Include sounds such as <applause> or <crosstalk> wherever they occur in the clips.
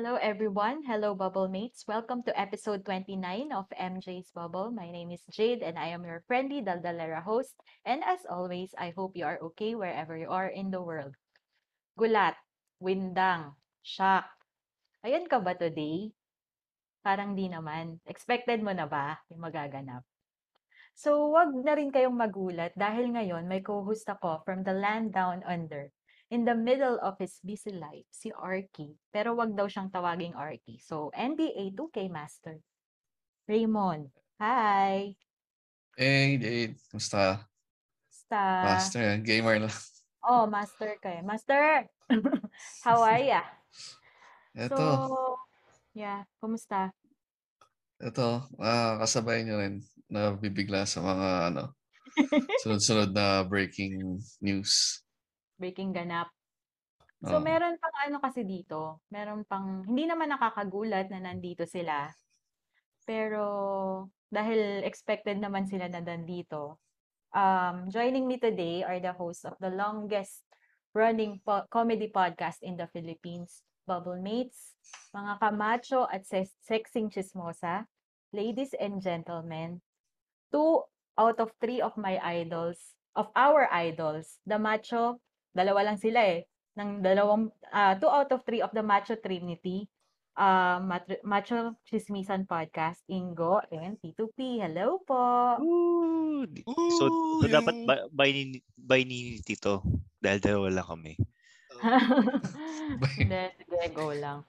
Hello, everyone. Hello, Bubble Mates. Welcome to episode 29 of MJ's Bubble. My name is Jade, and I am your friendly Daldalera host. And as always, I hope you are okay wherever you are in the world. Gulat, windang, shock. Ayan ka ba today? Parang di naman. Expected mo na ba yung magaganap? So, wag na rin kayong magulat dahil ngayon may co-host ako from the land down under. In the middle of his busy life, si Arky. Pero wag daw siyang tawaging Arky. So, NBA 2K Master. Raymond. Hi! Hey, Jade. Kumusta? Basta. Master, gamer lang. Oh, Master ka eh. Master! <laughs> How are ya? Ito, So, yeah. Kumusta? ito, ah, kasabay nyo rin na bibigla sa mga ano, <laughs> sunod-sunod na breaking news. Breaking ganap. So, Oo. meron pang ano kasi dito. Meron pang, hindi naman nakakagulat na nandito sila. Pero, dahil expected naman sila na nandito, um, joining me today are the hosts of the longest running po- comedy podcast in the Philippines, Bubble Mates, mga kamacho at ses- sexing chismosa, ladies and gentlemen, two out of three of my idols, of our idols, the macho, dalawa lang sila eh, ng dalawang, ah, two out of three of the macho trinity, uh, Matro- Macho Chismisan Podcast, Ingo and P2P. Hello po! Ooh, so, Ooh, so dapat yung- ba- by ni, by ni Tito dahil dalawa lang kami. Hindi, sige, go lang.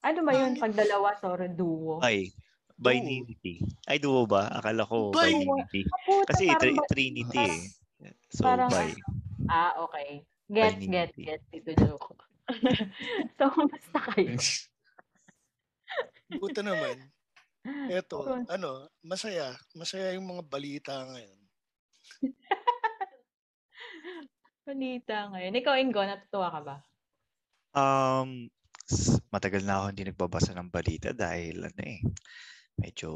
Ano ba yun pag dalawa, sorry, duo? By by Duo. Ninity. Ay, duo ba? Akala ko By- by Ninity. Ah, puta, Kasi tri- Trinity eh. So, parang by. Ah, okay. Get, By get, Ninity. get. Ito joke. <laughs> so, kumusta kayo? <laughs> Buta naman. Eto, ano, masaya. Masaya yung mga balita ngayon. <laughs> Balita ngayon. Ikaw, Ingo, natutuwa ka ba? Um, s- matagal na ako hindi nagbabasa ng balita dahil ano eh, medyo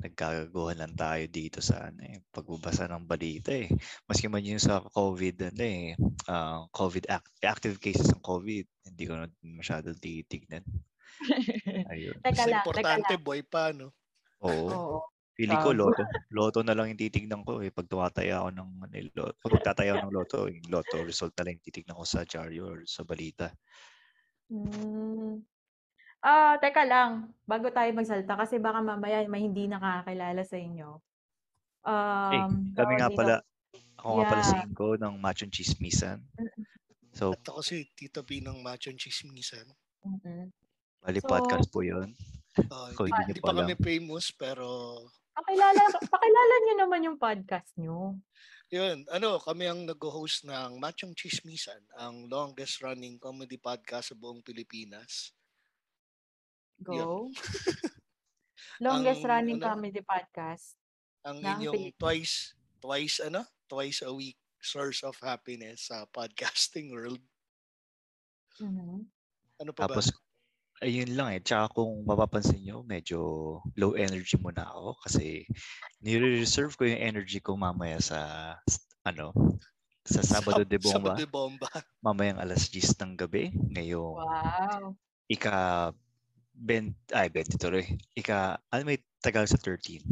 nagkagaguhan lang tayo dito sa ano eh, pagbabasa ng balita eh. Maski man yung sa COVID ano eh, ah, COVID act- active cases ng COVID, hindi ko na masyadong titignan. <laughs> Ayun. Teka lang, teka importante, lang. boy pa, no? Oo. Oo. Pili ko loto. Loto na lang yung titignan ko eh. Pag tumataya ako ng ano, eh, loto. Pag tataya ako ng loto, yung loto result na lang yung titignan ko sa Jaryo or sa balita. Hmm. Ah, teka lang. Bago tayo magsalita kasi baka mamaya may hindi nakakilala sa inyo. Eh, Um, kami tawag nga dito. pala, ako nga pala si Yeah. Ingo ng Machong Chismisan. So, At ako si Tito P ng Machon Chismisan. Mm-mm. bali So, podcast po yun. Uh, Kung hindi, hindi niyo pa pa kami famous, pero Pakilala, pakilala niyo naman yung podcast niyo. yun, ano, kami ang nag-host ng Machong Chismisan, ang longest running comedy podcast sa buong Pilipinas. Go. <laughs> Longest Ang, running ano, comedy podcast. Ang ng inyong Pilipinas. twice, twice, ano, twice a week source of happiness sa podcasting world. Mhm. Ano pa ba? Tapos, ayun lang eh. Tsaka kung mapapansin nyo, medyo low energy muna ako kasi nire-reserve ko yung energy ko mamaya sa, ano, sa Sabado de Sabado Bomba. de Bomba. Mamayang alas 10 ng gabi. Ngayong Wow. ika 20, ay 20 tuloy. Ika, ano may tagal sa 13?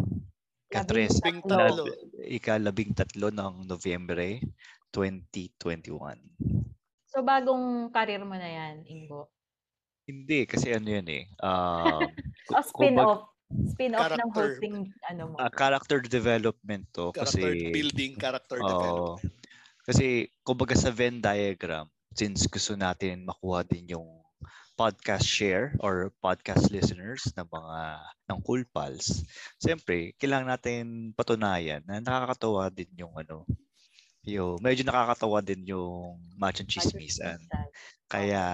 Ika Labing 3. Labing tatlo. tatlo. Ika labing tatlo ng Nobyembre 2021. So, bagong karir mo na yan, Ingo. Hindi, kasi ano yun eh. Um, <laughs> O, ku- spin-off. Spin-off ng hosting, ano mo. ah, character development to Character kasi building, character Oo. development. kasi kumbaga sa Venn diagram since gusto natin makuha din yung podcast share or podcast listeners ng mga ng Cool Pals. Siyempre, kailangan natin patunayan na nakakatawa din yung ano, yung medyo nakakatawa din yung Machong Chismisan. Kaya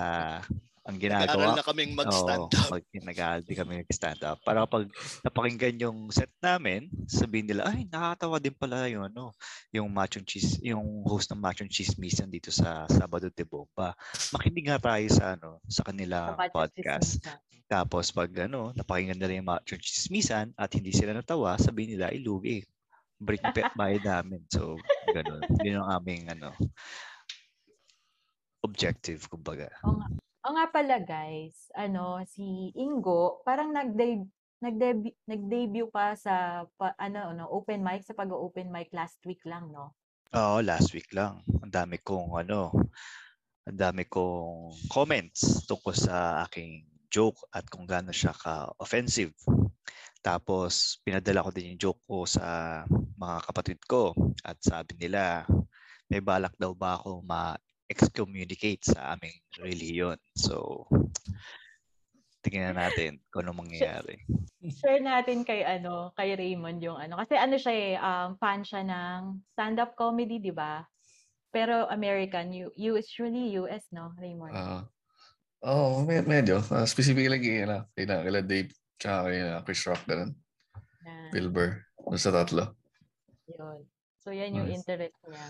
ang Nag-aral ginagawa na kaming Oo, mag-stand up. pag nag di kami nag-stand up. Para kapag napakinggan yung set namin, sabihin nila, ay, nakakatawa din pala yung ano, yung machong cheese, yung host ng machong chismisan dito sa Sabado de Bomba. Makinig nga tayo sa ano, sa kanilang Sa podcast. chismisan. Tapos pag ano, napakinggan nila yung machong chismisan at hindi sila natawa, sabihin nila, ilugi. Break pet <laughs> bayad namin. So, ganun. Yun ang aming ano, objective, kumbaga. O nga pala guys, ano, si Ingo, parang nag-debut nag-debut nag-debut pa sa pa, ano ano open mic sa pag-open mic last week lang no. Oo, last week lang. Ang dami kong ano, ang dami kong comments tungkol sa aking joke at kung gaano siya ka-offensive. Tapos pinadala ko din yung joke ko sa mga kapatid ko at sabi nila may balak daw ba ako ma-excommunicate sa aming reliyon. So tingnan natin kung ano mangyayari. Share natin kay ano, kay Raymond yung ano kasi ano siya eh, um, fan siya ng stand-up comedy, 'di ba? Pero American, U- usually US no, Raymond. Ah. Oo, med- medyo. Uh, specifically lagi, ano, kina, kila Dave, tsaka kina Chris Rock, ganun. Yan, Bill Burr. Sa tatlo. yun. So yan yung Nice. interest niya.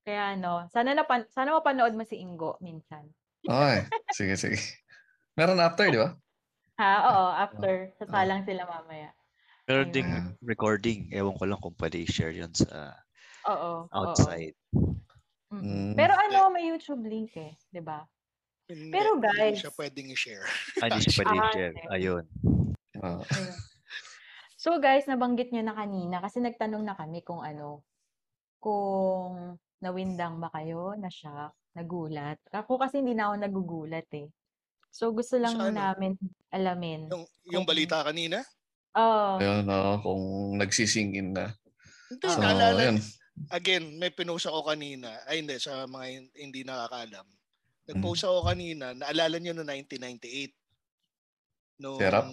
Kaya ano, sana napan sana mapanood mo si Ingo minsan. Okay. sige, sige. Meron after, di ba? Ha, oo, after sasalang sila mamaya. Pero Ayun. ding Ah. recording, ewan ko lang kung pwede i-share yun sa Oo. oo. outside. Mm-mm. Mm. Pero ano, may YouTube link eh, 'di ba? Hindi- Pero hindi guys- siya pwedeng i-share. Ah, hindi siya pwede Ah, i-share. okay. Ayun. Ah, Ayun. So guys, nabanggit niyo na kanina kasi nagtanong na kami kung ano, kung nawindang ba kayo, na-shock, nagulat. Ako kasi hindi na ako nagugulat eh. So gusto lang Sa ano? namin alamin. Yung, yung Kung- balita kanina? Oo. ayun, oo, kung nagsising in na. Hindi, So, naalala, again, may pinost ako kanina. Ay, hindi, sa mga hin- hindi nakakaalam. Mm. Nag-post ako kanina, naalala nyo no 1998. No, Serap?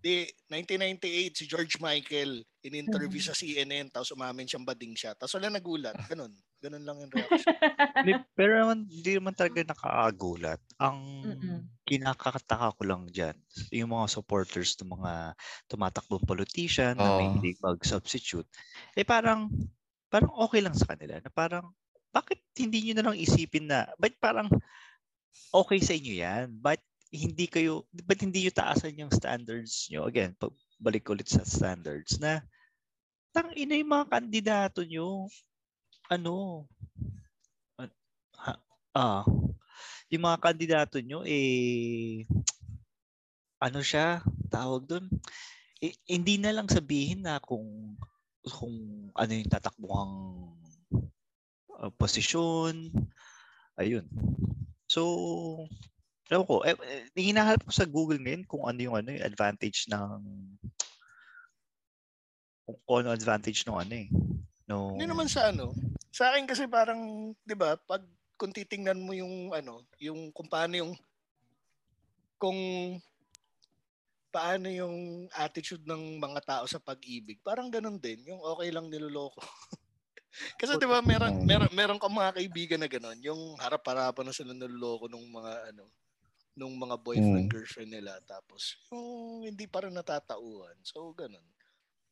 Di, 1998, si George Michael, in-interview Mhm. sa CNN, tapos umamin siyang bading siya. Tapos wala nagulat. Ganun. Ganun lang yung reaction. <laughs> Pero naman, hindi naman talaga nakakagulat. Ang Mm-mm. kinakataka ko lang dyan, yung mga supporters ng mga tumatakbong politician na may hindi mag-substitute, eh parang, parang okay lang sa kanila. Na parang, bakit hindi nyo na lang isipin na, ba't parang okay sa inyo yan? Ba't hindi kayo, ba't hindi nyo taasan yung standards nyo? Again, pag- balik ulit sa standards na tang ina yung mga kandidato nyo, ano, an- ha, ah, yung mga kandidato nyo, eh, ano siya, tawag doon, eh, hindi na lang sabihin na kung kung ano yung tatakbuhang uh, posisyon, ayun. So, ewan ko, eh, eh, hinahanap ko sa Google ngayon kung ano yung ano yung advantage ng kung ano advantage ng ano eh. No, Hindi naman sa ano. Sa akin kasi parang, 'di ba, pag kung titingnan mo yung ano, yung kung paano yung kung paano yung attitude ng mga tao sa pag-ibig, parang ganun din, yung okay lang niloloko. <laughs> kasi 'di ba, meron meron meron kang mga kaibigan na ganun, yung harap-harapan na sila niloloko nung mga ano, nung mga boyfriend Mm. girlfriend nila tapos yung hindi pa rin natatauhan. So ganun.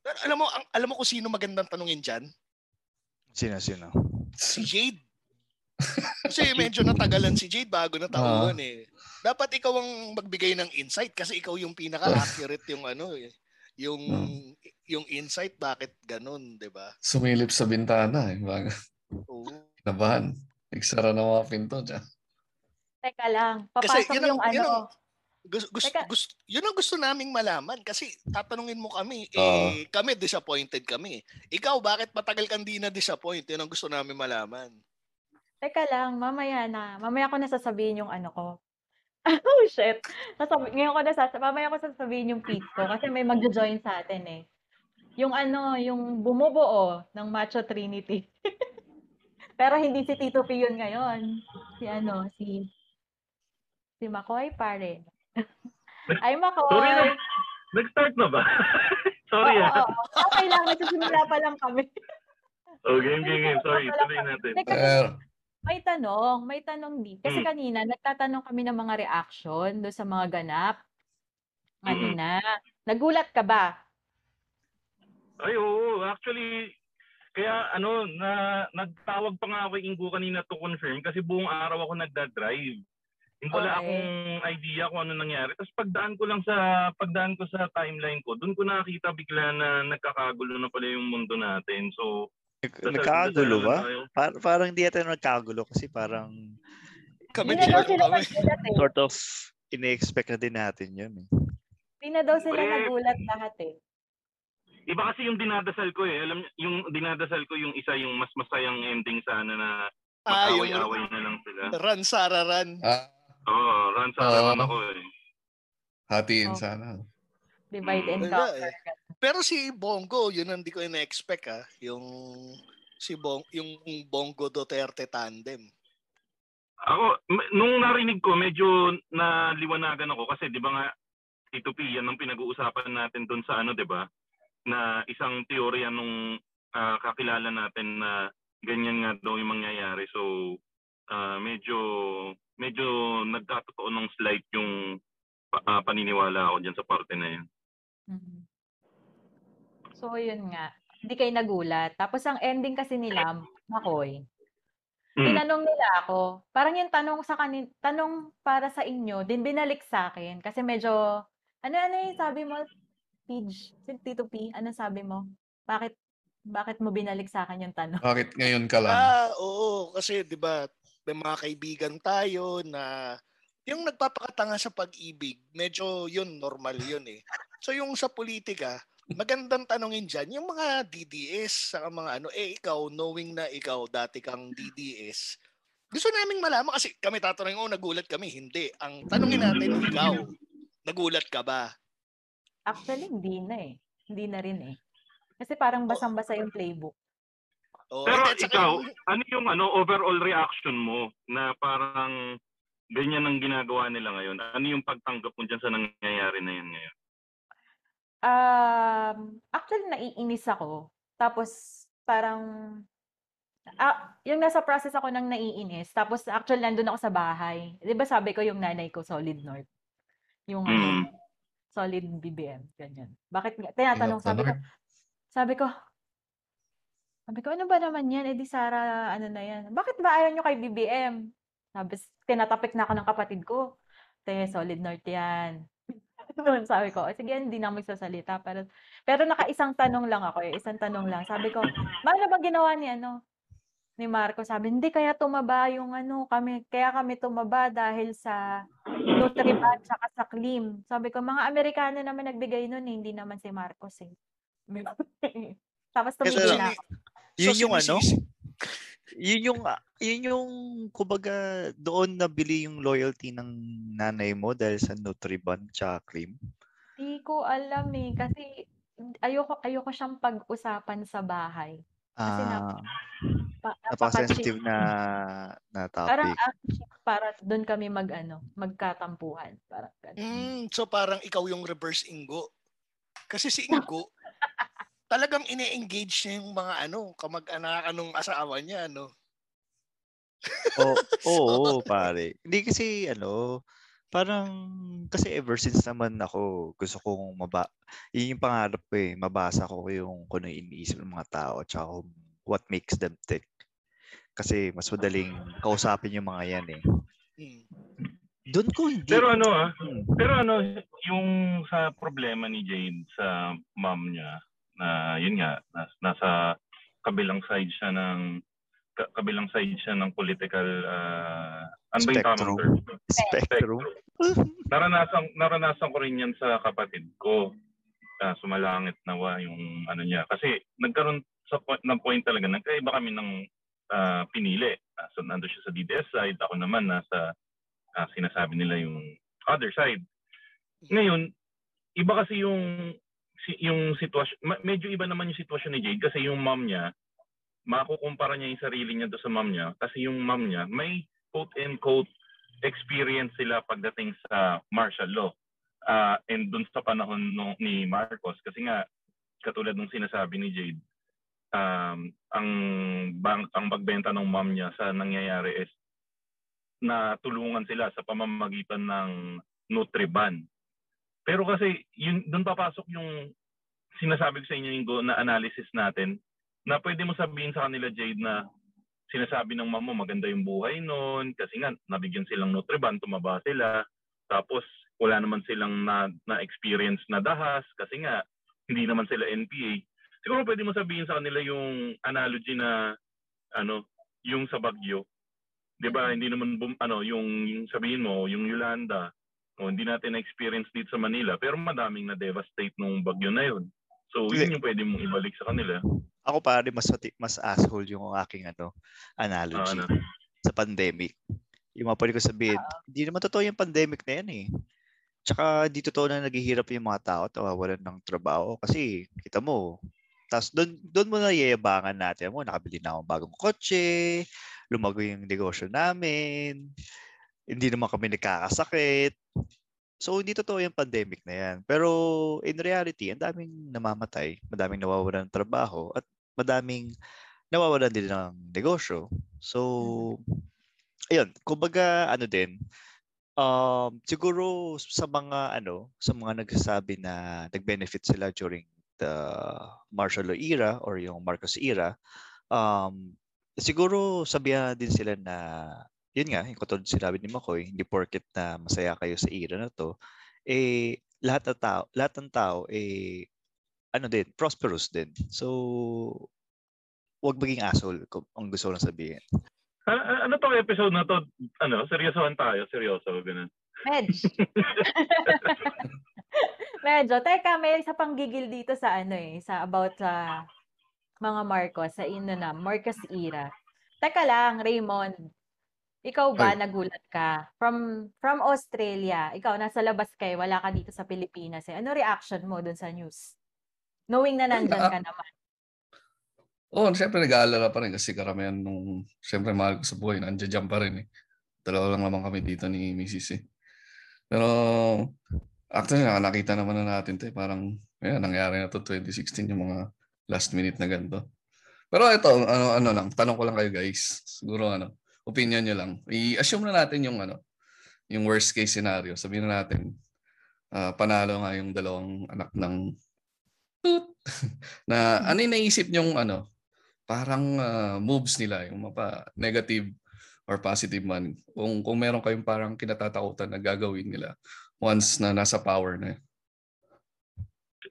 Pero alam mo, ang, alam mo kung sino magandang tanungin diyan? Sino sino? si Jade. Kasi medyo natagalan si Jade bago na tauhan eh. Dapat ikaw ang magbigay ng insight kasi ikaw yung pinaka-accurate yung ano eh. Yung Hmm. yung insight bakit ganun, 'di ba? Sumilip sa bintana. Eh. Baga, Oo. nabahan. Nagsara ng mga pinto dyan. Teka lang, Kasi papasok yun ang- yung yun ano. ang- Gusto, gusto, Teka. gusto, yun ang gusto naming malaman kasi tatanungin mo kami, eh, kami disappointed kami. Ikaw, bakit matagal kang di na-disappoint? Yun ang gusto namin malaman. Teka lang, mamaya na. Mamaya ko na sasabihin yung ano ko. <laughs> oh shit. Sasabi, ngayon ko na sasabihin, mamaya ko sasabihin yung peak ko kasi may magjo-join sa atin eh. Yung ano, yung bumubuo ng Macho Trinity. <laughs> Pero hindi si Tito P yun ngayon. Si ano, si si Makoy pare. Ay Makoy. Sorry na. Nag-start na ba? <laughs> Sorry ah. oo, oo. Okay lang, nagsisimula pa lang kami. Oh, game, game, game. Sorry, tuloy natin. Teka, may tanong, may tanong di. Kasi Hmm. kanina nagtatanong kami ng mga reaction do sa mga ganap. Kanina. Nagulat ka ba? Ay, oo. Actually, kaya ano, na, nagtawag pa nga ako kay Ingo kanina to confirm kasi buong araw ako nagda-drive. Hindi wala Okay. akong idea kung ano nangyari. Tapos pagdaan ko lang sa pagdaan ko sa timeline ko, doon ko nakita bigla na nagkakagulo na pala yung mundo natin. So, Nag- dasal- Nagkagulo dasalan ba? Par- parang di ata nagkagulo kasi parang Kami din kami. eh. sort of ine-expect na din natin yun. Eh. Hindi na daw sila Correct. nagulat lahat eh. Iba kasi yung dinadasal ko eh. Alam niyo, yung dinadasal ko yung isa yung mas masayang ending sana na Ah, yung mag-away-away na lang sila. run, Sara, run. Ah, Oo, run sa Oo. naman ako eh. hatiin Oh. sana. Divide and Wala conquer. Pero si Bongo, yun ang hindi ko ina-expect ah. Yung si Bong, yung Bongo Duterte tandem. Ako, m- nung narinig ko, medyo naliwanagan ako kasi di ba nga, Tito P, yan ang pinag-uusapan natin doon sa ano, di ba? Na isang teorya nung ah, kakilala natin na ganyan nga daw yung mangyayari. So, ah, medyo medyo nagkatotoo ng slight yung ah, paniniwala ako dyan sa parte na yun. Mhm. So, yun nga. Hindi kayo nagulat. Tapos ang ending kasi nila, Makoy, Mm. tinanong nila ako. Parang yung tanong sa kanin, tanong para sa inyo, din binalik sa akin. Kasi medyo, ano ano yung sabi mo, Pidge, Tito P, ano sabi mo? Bakit, bakit mo binalik sa akin yung tanong? Bakit ngayon ka lang? Ah, oo. Kasi di ba may mga kaibigan tayo na yung nagpapakatanga sa pag-ibig, medyo yun, normal yun eh. So yung sa politika, magandang tanongin dyan, yung mga DDS, sa mga ano, eh ikaw, knowing na ikaw dati kang DDS, gusto naming malaman kasi kami tatanungin, oh, nagulat kami. Hindi. Ang tanongin natin, ikaw, nagulat ka ba? Actually, hindi na eh. Hindi na rin eh. Kasi parang basang-basa yung playbook. Oh, Pero saka ikaw, ano yung ano overall reaction mo na parang ganyan ang ginagawa nila ngayon? Ano yung pagtanggap mo dyan sa nangyayari na yun ngayon? Um, actually, naiinis ako. Tapos, parang, ah, yung nasa process ako ng naiinis. Tapos, actually, nandun ako sa bahay. Di ba sabi ko yung nanay ko, solid north. Yung ano, Mm. solid BBM. Ganyan. Bakit nga? Tinatanong, sabi ko, sabi ko, sabi ko, ano ba naman yan? Eh di Sara, ano na yan? Bakit ba ayaw nyo kay BBM? Sabi, tinatapik na ako ng kapatid ko. Te, solid north yan. <laughs> Noon sabi ko, "O, sige, hindi na magsasalita. Pero, pero nakaisang tanong lang ako eh. Isang tanong lang. Sabi ko, paano ba ginawa ni ano? Ni Marco, sabi, hindi kaya tumaba yung ano, kami, kaya kami tumaba dahil sa Nutriban tsaka sa Klim. Sabi ko, mga Amerikano naman nagbigay nun eh, hindi naman si Marcos eh. <laughs> Tapos tumigil na ako. Yun yung ano? Yun yung, ah, yun yung, kumbaga, doon nabili yung loyalty ng nanay mo dahil sa Nutriban tsaka cream. Di ko alam eh, kasi ayoko, ayoko siyang pag-usapan sa bahay. Kasi na- Ah, Pa, napaka-sensitive na, na Parang topic. actually, para doon kami mag ano, magkatampuhan. Parang ganun. Mm, so parang ikaw yung reverse Ingo. Kasi si <laughs> Ingo, talagang ine-engage niya yung mga ano, kamag-anakan ng asawa niya, ano. Oo, <laughs> oo, pare. Hindi kasi, ano, parang, kasi ever since naman ako, gusto kong maba, yun yung pangarap ko eh, mabasa ko yung kung ano iniisip ng mga tao, tsaka kung what makes them tick. Kasi mas madaling kausapin yung mga yan eh. Mm. Doon ko hindi. Pero ano ah, Hmm. pero ano, yung sa problema ni Jade sa mom niya, na yun nga, nas, nasa kabilang side siya ng ka- kabilang side siya ng political uh, ano ba yung tamang Spectrum. term? Spectrum. naranasan naranasan ko rin yan sa kapatid ko. Uh, sumalangit nawa yung ano niya kasi nagkaroon sa point, ng point talaga nagkaiba kami ng ah, pinili. Uh, so nando siya sa DDS side, ako naman nasa ah, sinasabi nila yung other side. Ngayon, iba kasi yung si- yung sitwasyon, medyo iba naman yung sitwasyon ni Jade kasi yung mom niya, makukumpara niya yung sarili niya do sa mom niya kasi yung mom niya may quote and quote experience sila pagdating sa martial law. Ah, and dun sa panahon no, ni Marcos kasi nga katulad ng sinasabi ni Jade um, ang bang, ang pagbenta ng mom niya sa nangyayari is na tulungan sila sa pamamagitan ng Nutriban. Pero kasi yun doon papasok yung sinasabi ko sa inyo yung na analysis natin na pwede mo sabihin sa kanila Jade na sinasabi ng mo maganda yung buhay noon kasi nga nabigyan silang Nutriban, tumaba sila. Tapos wala naman silang na, na experience na dahas kasi nga hindi naman sila NPA. Siguro pwede mo sabihin sa kanila yung analogy na ano, yung sa Bagyo. 'Di ba? Hindi naman bum, ano, yung, yung sabihin mo, yung Yolanda, o, hindi natin na-experience dito sa Manila, pero madaming na-devastate nung bagyo na yun. So, yun yung pwede mong ibalik sa kanila. Ako pare, mas, mas asshole yung aking ano, Ah, analogy ano. sa pandemic. Yung mga pwede ko sabihin, hindi naman totoo yung pandemic na yan eh. Tsaka di totoo na naghihirap yung mga tao at nawawalan ng trabaho kasi kita mo. Tapos doon doon mo na yayabangan natin mo, nakabili na akong bagong kotse, lumago yung negosyo namin, hindi naman kami nagkakasakit. So hindi totoo yung pandemic na yan. Pero in reality, ang daming namamatay, madaming nawawalan ng trabaho at madaming nawawalan din ng negosyo. So ayun, kumbaga ano din, um, siguro sa mga ano, sa mga nagsasabi na nag-benefit sila during the martial law era or yung Marcos era, um, siguro sabihan din sila na yun nga, yung katulad sinabi ni Makoy, hindi porket na masaya kayo sa era na to, eh lahat ng tao, lahat ng tao eh ano din, prosperous din. So wag maging asshole kung ang gusto ko lang sabihin. A- a- ano tong episode na to? Ano, seryosohan tayo, seryoso, ganun. Medj. <laughs> Medyo. Teka, may isa pang gigil dito sa ano eh, sa about sa mga Marcos, sa ino na, Marcos era. Teka lang, Raymond. Ikaw ba, Ay. nagulat ka? From from Australia, ikaw, nasa labas kayo, wala ka dito sa Pilipinas eh. Ano reaction mo dun sa news? Knowing na nandyan na- ka naman. Oo, oh, syempre nag-aalala pa rin kasi karamihan nung, syempre mahal ko sa buhay, nandiyan pa rin eh. Dalawa lang naman kami dito ni Mrs. eh. Pero, actually, nakita naman na natin to eh. Parang, ayan, nangyari na to 2016 yung mga last minute na ganito. Pero ito, ano, ano lang, tanong ko lang kayo guys. Siguro ano, opinion nyo lang. I-assume na natin yung ano, yung worst case scenario. Sabihin na natin, ah, panalo nga yung dalawang anak ng toot. <laughs> na ano yung naisip yung ano, parang ah, moves nila, yung mapa negative or positive man. Kung, kung meron kayong parang kinatatakutan na gagawin nila once na nasa power na.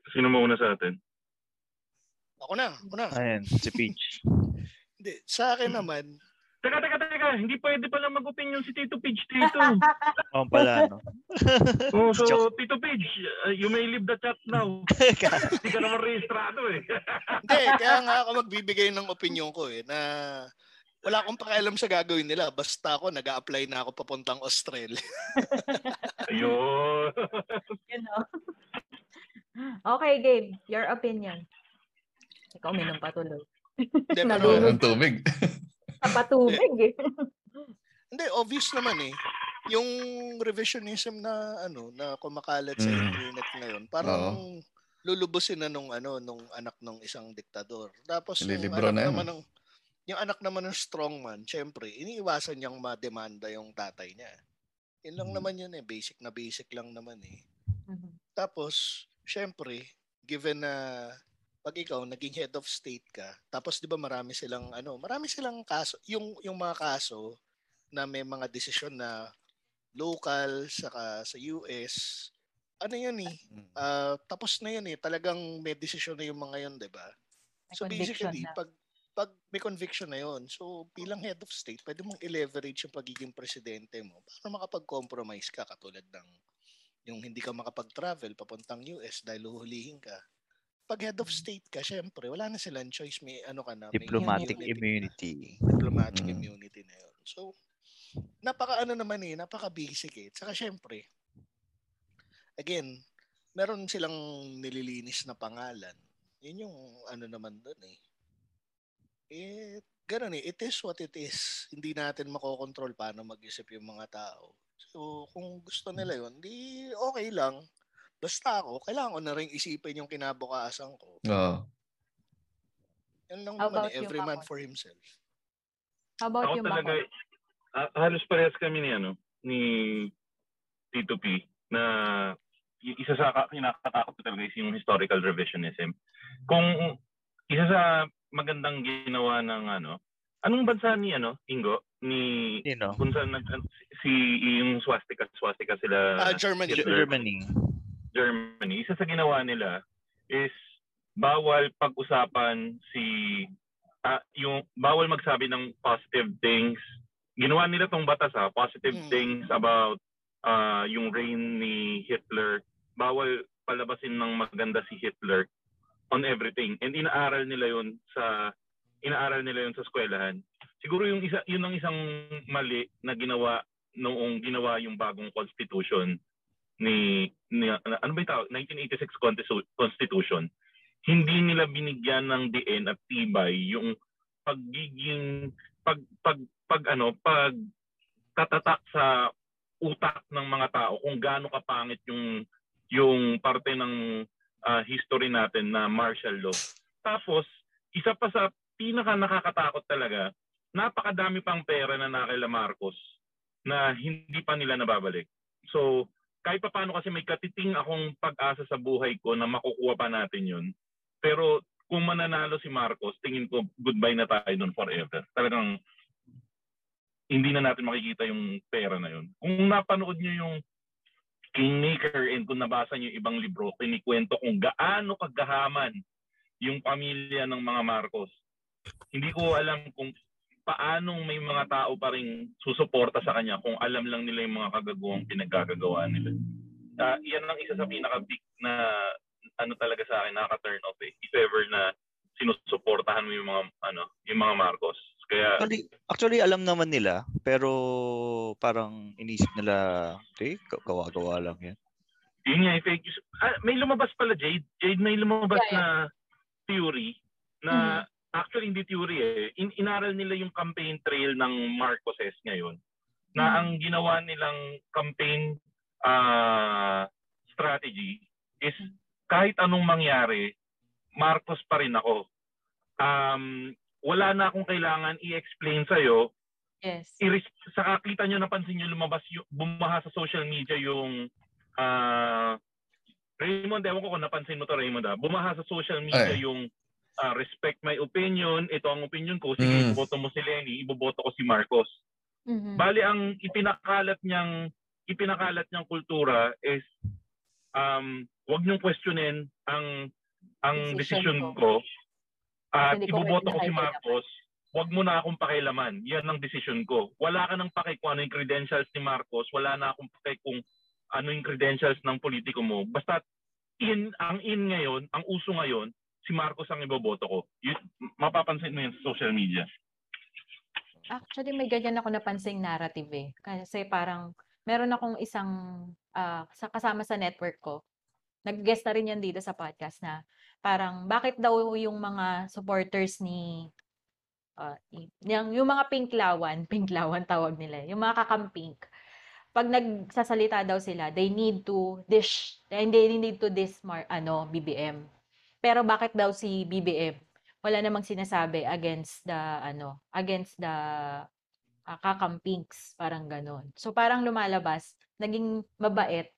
Sino mo una sa atin? Ako na, ako na. Ayan, si Peach. Hindi, sa akin naman, Teka, teka, teka. Hindi pwede pala mag-opinion si Tito Pidge dito. <laughs> Oo pala, no? <laughs> oh, so, Joke. Tito Pidge, uh, you may leave the chat now. <laughs> Hindi ka naman rehistrado eh. hindi, kaya nga ako magbibigay ng opinion ko eh, na wala akong pakialam sa gagawin nila. Basta ako, nag apply na ako papuntang Australia. Ayun. You know? okay, Gabe. Your opinion. Ikaw, minum pa tuloy. Hindi, pero, Nalulog. Ang tubig. Sa patubig eh. <laughs> hindi, obvious naman eh. Yung revisionism na ano na kumakalat sa Mm. internet ngayon, parang lulubusin na nung ano nung anak ng isang diktador. Tapos yung Nililibro anak na yun, naman ng yung anak naman ng strongman, syempre, iniiwasan niyang mademanda yung tatay niya. Yun lang Mm. naman yun eh, basic na basic lang naman eh. Mhm. Tapos, syempre, given na pag ikaw naging head of state ka, tapos 'di ba marami silang ano, marami silang kaso, yung yung mga kaso na may mga desisyon na local saka sa US, ano yun eh, ah, tapos na yun eh, talagang may desisyon na yung mga yun, 'di ba? So basically, na. pag pag may conviction na yun, so bilang head of state, pwede mong i-leverage yung pagiging presidente mo para makapag-compromise ka katulad ng yung hindi ka makapag-travel papuntang US dahil huhulihin ka. Pag head of state ka, syempre, wala na silang choice. May ano ka na. may Diplomatic immunity. immunity. Diplomatic Mm. immunity na yun. So, napaka ano naman eh, napaka basic eh. Saka syempre, again, meron silang nililinis na pangalan. Yun yung ano naman doon eh. Eh, ganun eh. It is what it is. Hindi natin makokontrol paano mag-isip yung mga tao. So, kung gusto nila yun, di okay lang. Basta ako, kailangan ko na rin isipin yung kinabukasan ko. Oo. Yan lang naman eh, you, every man for himself. How about Ako you, talaga, ah, halos parehas kami ni ano, ni Tito P na isa sa ka- kinakatakot ko talaga is yung historical revisionism. Kung isa sa magandang ginawa ng ano, anong bansa ni ano, Ingo? Ni Sino? kung saan nag, si yung swastika, swastika sila Ah, Germany. Hitler. Germany. Germany, isa sa ginawa nila is bawal pag-usapan si ah, yung bawal magsabi ng positive things. Ginawa nila tong batas ha, positive Hmm. things about ah, yung reign ni Hitler. Bawal palabasin ng maganda si Hitler on everything. And inaaral nila yon sa inaaral nila yon sa eskwelahan. Siguro yung isa yun ang isang mali na ginawa noong ginawa yung bagong constitution ni, ni ano ba yung tawag? 1986 Constitu- Constitution. Hindi nila binigyan ng diin at tibay yung pagiging pag pag pag ano pag tatatak sa utak ng mga tao kung gaano kapangit yung yung parte ng ah, history natin na martial law. Tapos isa pa sa pinaka nakakatakot talaga, napakadami pang pera na nakila Marcos na hindi pa nila nababalik. So, kahit pa paano kasi may katiting akong pag-asa sa buhay ko na makukuha pa natin yun. Pero kung mananalo si Marcos, tingin ko goodbye na tayo doon forever. Talagang hindi na natin makikita yung pera na yun. Kung napanood nyo yung Kingmaker and kung nabasa nyo yung ibang libro, kinikwento kung gaano kagahaman yung pamilya ng mga Marcos. Hindi ko alam kung paanong may mga tao pa rin susuporta sa kanya kung alam lang nila yung mga kagagawang pinaggagawa nila. Ah, yan ang isa sa pinaka-big na ano talaga sa akin, nakaka-turn off eh. If ever na sinusuportahan mo yung mga ano, yung mga Marcos. Kaya Actually, actually alam naman nila, pero parang inisip nila, eh, gawa-gawa lang yan. yun nga, eh, fake news. Ah, may lumabas pala, Jade. Jade, may lumabas Yeah, yeah. na theory na actually hindi theory eh. In- inaral nila yung campaign trail ng Marcoses ngayon na Mhm. ang ginawa nilang campaign ah, strategy is kahit anong mangyari, Marcos pa rin ako. Um, wala na akong kailangan i-explain sa'yo Yes. iris sa kakita nyo napansin nyo lumabas yung bumaha sa social media yung ah Raymond, ewan ko kung napansin mo to Raymond ah. Bumaha sa social media Ay. yung ah, respect my opinion, ito ang opinion ko, sige, Mm. iboboto mo si Lenny, iboboto ko si Marcos. Mhm. Bali ang ipinakalat niyang ipinakalat niyang kultura is um wag niyong questionin ang ang Decision decision ko. ko. At Hindi iboboto ko si. Marcos. Wag mo na akong pakialaman. Yan ang decision ko. Wala ka nang paki kung ano yung credentials ni Marcos. Wala na akong paki kung ano yung credentials ng politiko mo. Basta in ang in ngayon, ang uso ngayon, si Marcos ang iboboto ko. Yun, mapapansin mo yan sa social media. Actually, may ganyan ako napansing narrative eh. Kasi parang meron akong isang sa kasama sa network ko. Nag-guest na rin yan dito sa podcast na parang bakit daw yung mga supporters ni i- yung, yung mga pinklawan, <laughs> pinklawan tawag nila, yung mga kakampink, pag nagsasalita daw sila, they need to dish, they need to diss mar, ano, BBM. Pero bakit daw si BBM wala namang sinasabi against the ano, against the ah, kakampinks, parang ganon. So parang lumalabas, naging mabait,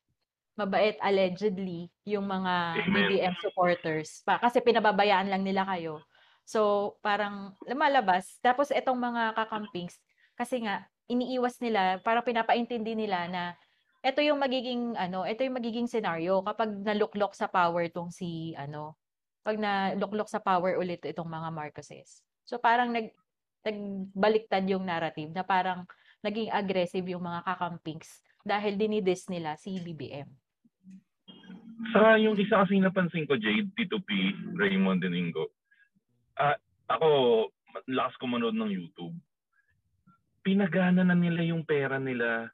mabait allegedly yung mga Amen. BBM supporters. Pa, kasi pinababayaan lang nila kayo. So parang lumalabas. Tapos itong mga kakampings, kasi nga iniiwas nila, parang pinapaintindi nila na ito yung magiging ano, ito yung magiging scenario kapag naluklok sa power tong si ano, pag naluklok sa power ulit itong mga Marcoses. So parang nag nagbaliktad yung narrative na parang naging aggressive yung mga kakampings dahil dinidis nila si BBM. Sa yung isa kasi napansin ko, Jade, Tito P, Raymond Domingo, ah ako, lakas ko manood ng YouTube. Pinagana na nila yung pera nila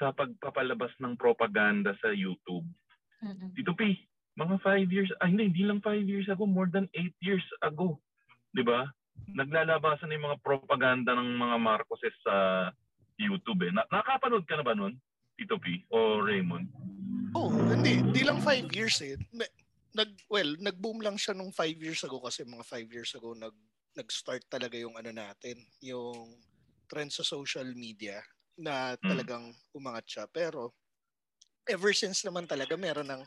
sa pagpapalabas ng propaganda sa YouTube. Mm-mm. Tito P, mga five years, ah hindi, hindi lang five years ago, more than eight years ago. Di ba? Naglalabasan na yung mga propaganda ng mga Marcoses sa YouTube eh. Na nakapanood ka na ba nun, Tito P o Raymond? Oh, hindi. Di lang five years eh. Na- Nag, well, nag-boom lang siya nung five years ago kasi mga five years ago nag nag-start talaga yung ano natin, yung trend sa social media na Mm. talagang umangat siya. Pero ever since naman talaga meron ng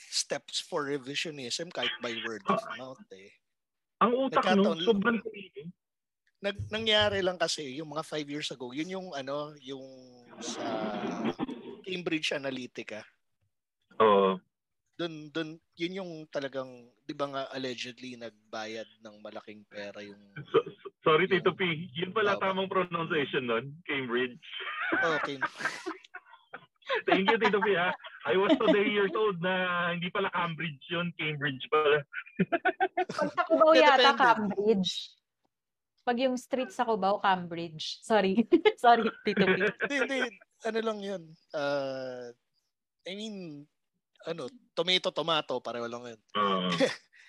steps for revisionism kahit by word of mouth eh. Ang utak no, Nagkataon- sobrang sarili. Nag, nangyari lang kasi yung mga five years ago, yun yung ano, yung sa Cambridge Analytica. Oo. Doon, doon, yun yung talagang, di ba nga allegedly nagbayad ng malaking pera yung, So, so- sorry Yung- Tito P, yun pala Tama. tamang pronunciation nun, Cambridge. okay, <laughs> Thank you Tito P ha. I was today years old na hindi pala Cambridge yun, Cambridge pala. Pag sa Cubao yata, depende. Cambridge. Pag yung street sa Cubao, Cambridge. Sorry. <laughs> Sorry, Tito P. <laughs> hindi, hindi, ano lang yun, uh, I mean, ano, tomato, tomato, pareho lang yun. Oo.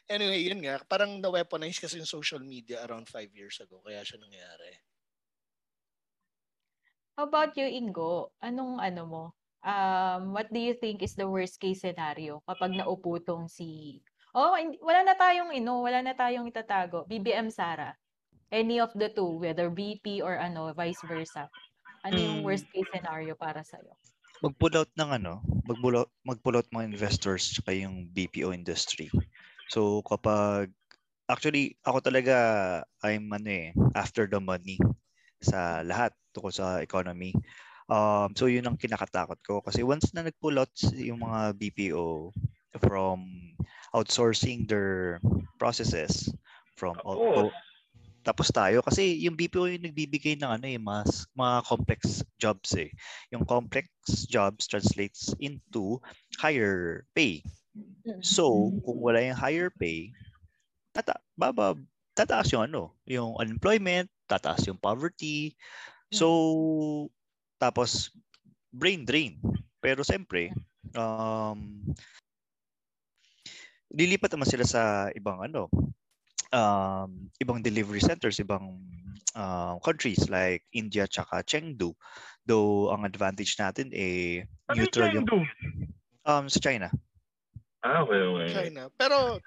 Anyway, yun nga, parang na-weaponize kasi yung social media around five years ago, kaya siya nangyari. How about you, Ingo? Anong ano mo? Um, what do you think is the worst case scenario kapag naupo tong si... Oh, wala na tayong ino, wala na tayong itatago. BBM Sara. Any of the two, whether BP or ano, vice versa. Ano yung Mm. worst case scenario para sa'yo? mag-pull out ng ano, mag-pull out, mag-pull out mga investors tsaka yung BPO industry. So kapag actually ako talaga I'm ano eh after the money sa lahat tungkol sa economy. Um, so yun ang kinakatakot ko kasi once na nag-pull out yung mga BPO from outsourcing their processes from Tapos, tapos tayo kasi yung BPO yung nagbibigay ng ano eh mas mga complex jobs eh. Yung complex jobs translates into higher pay. So, kung wala yung higher pay, tata baba tataas yung ano, yung unemployment, tataas yung poverty. So, tapos brain drain. Pero siyempre, um, lilipat naman sila sa ibang ano, um, ibang delivery centers, ibang uh, countries like India tsaka Chengdu. Though ang advantage natin eh ano neutral yung um, sa China. Ah, okay, okay. China. Pero,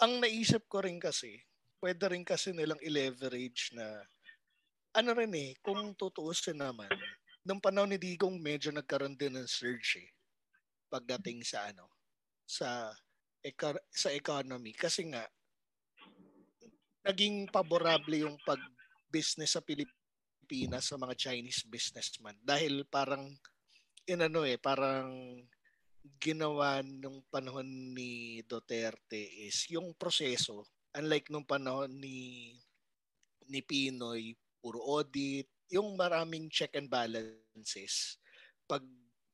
ang naisip ko rin kasi, pwede rin kasi nilang i-leverage na, ano rin eh, kung tutuusin naman, nung panahon ni Digong medyo nagkaroon din ng surge eh, pagdating sa ano, sa eka- sa economy. Kasi nga, naging paborable yung pag-business sa Pilipinas sa mga Chinese businessman. Dahil parang, inano eh, parang ginawa nung panahon ni Duterte is yung proseso unlike nung panahon ni ni Pinoy puro audit yung maraming check and balances pag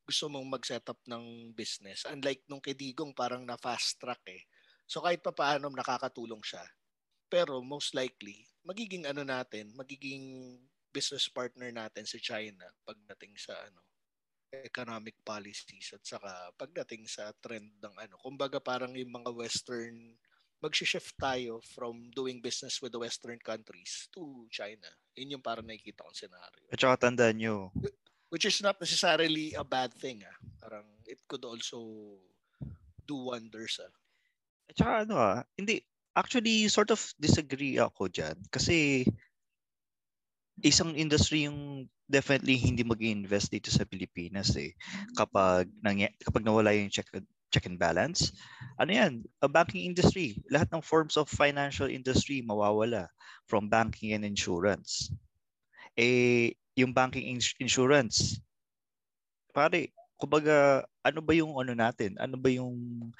gusto mong mag-set up ng business unlike nung kay Digong parang na fast track eh so kahit pa paano nakakatulong siya pero most likely magiging ano natin magiging business partner natin si China pagdating sa ano economic policies at saka pagdating sa trend ng ano. Kumbaga parang yung mga western mag-shift tayo from doing business with the western countries to China. Yun yung parang nakikita kong scenario. At saka tandaan nyo, Which is not necessarily a bad thing ah. Parang it could also do wonders ah. At saka ano ah, hindi, actually sort of disagree ako dyan. Kasi isang industry yung definitely hindi mag invest dito sa Pilipinas eh. Kapag, nangya- kapag nawala yung check, check and balance, ano yan, a banking industry. Lahat ng forms of financial industry mawawala from banking and insurance. Eh, yung banking ins- insurance, pare, kumbaga, ano ba yung ano natin? Ano ba yung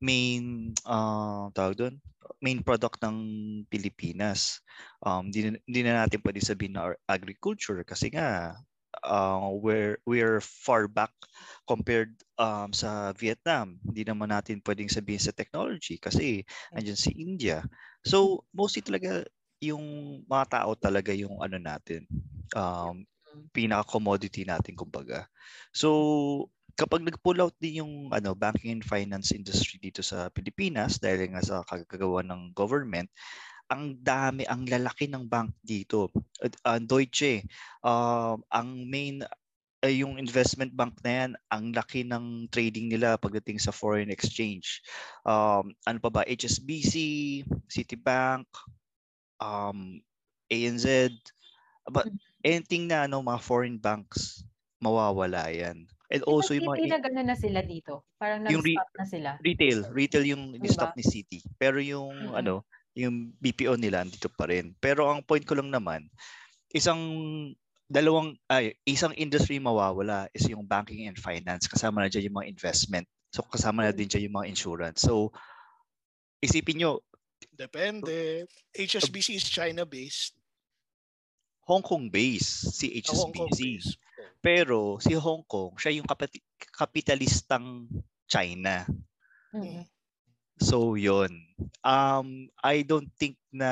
main uh, tawag doon? Main product ng Pilipinas. Um di, di na natin pwede sabihin na agriculture kasi nga uh, we're we're far back compared um, sa Vietnam. Hindi naman natin pwedeng sabihin sa technology kasi andyan si India. So mostly talaga yung mga tao talaga yung ano natin um pinaka commodity natin kumbaga. So kapag nag-pull out din yung ano banking and finance industry dito sa Pilipinas dahil nga sa kagagawa ng government, ang dami, ang lalaki ng bank dito. Uh, Deutsche, uh, ang main ay yung investment bank na yan, ang laki ng trading nila pagdating sa foreign exchange. Um, ano pa ba? HSBC, Citibank, um, ANZ, but Mm. anything na ano, mga foreign banks, mawawala yan. And also yung mga na gano'n na sila dito. Parang nag-stop na sila. retail, retail yung Diba? stop ni City. Pero yung Mm-mm. ano, yung BPO nila andito pa rin. Pero ang point ko lang naman, isang dalawang ay isang industry mawawala is yung banking and finance kasama na diyan yung mga investment. So kasama na din diyan yung mga insurance. So isipin nyo, Depende. HSBC is China-based. Hong Kong base si Ah, Hong Kong HSBC. based. Pero si Hong Kong, siya yung kapitalistang China. Mm-mm. So yon. Um I don't think na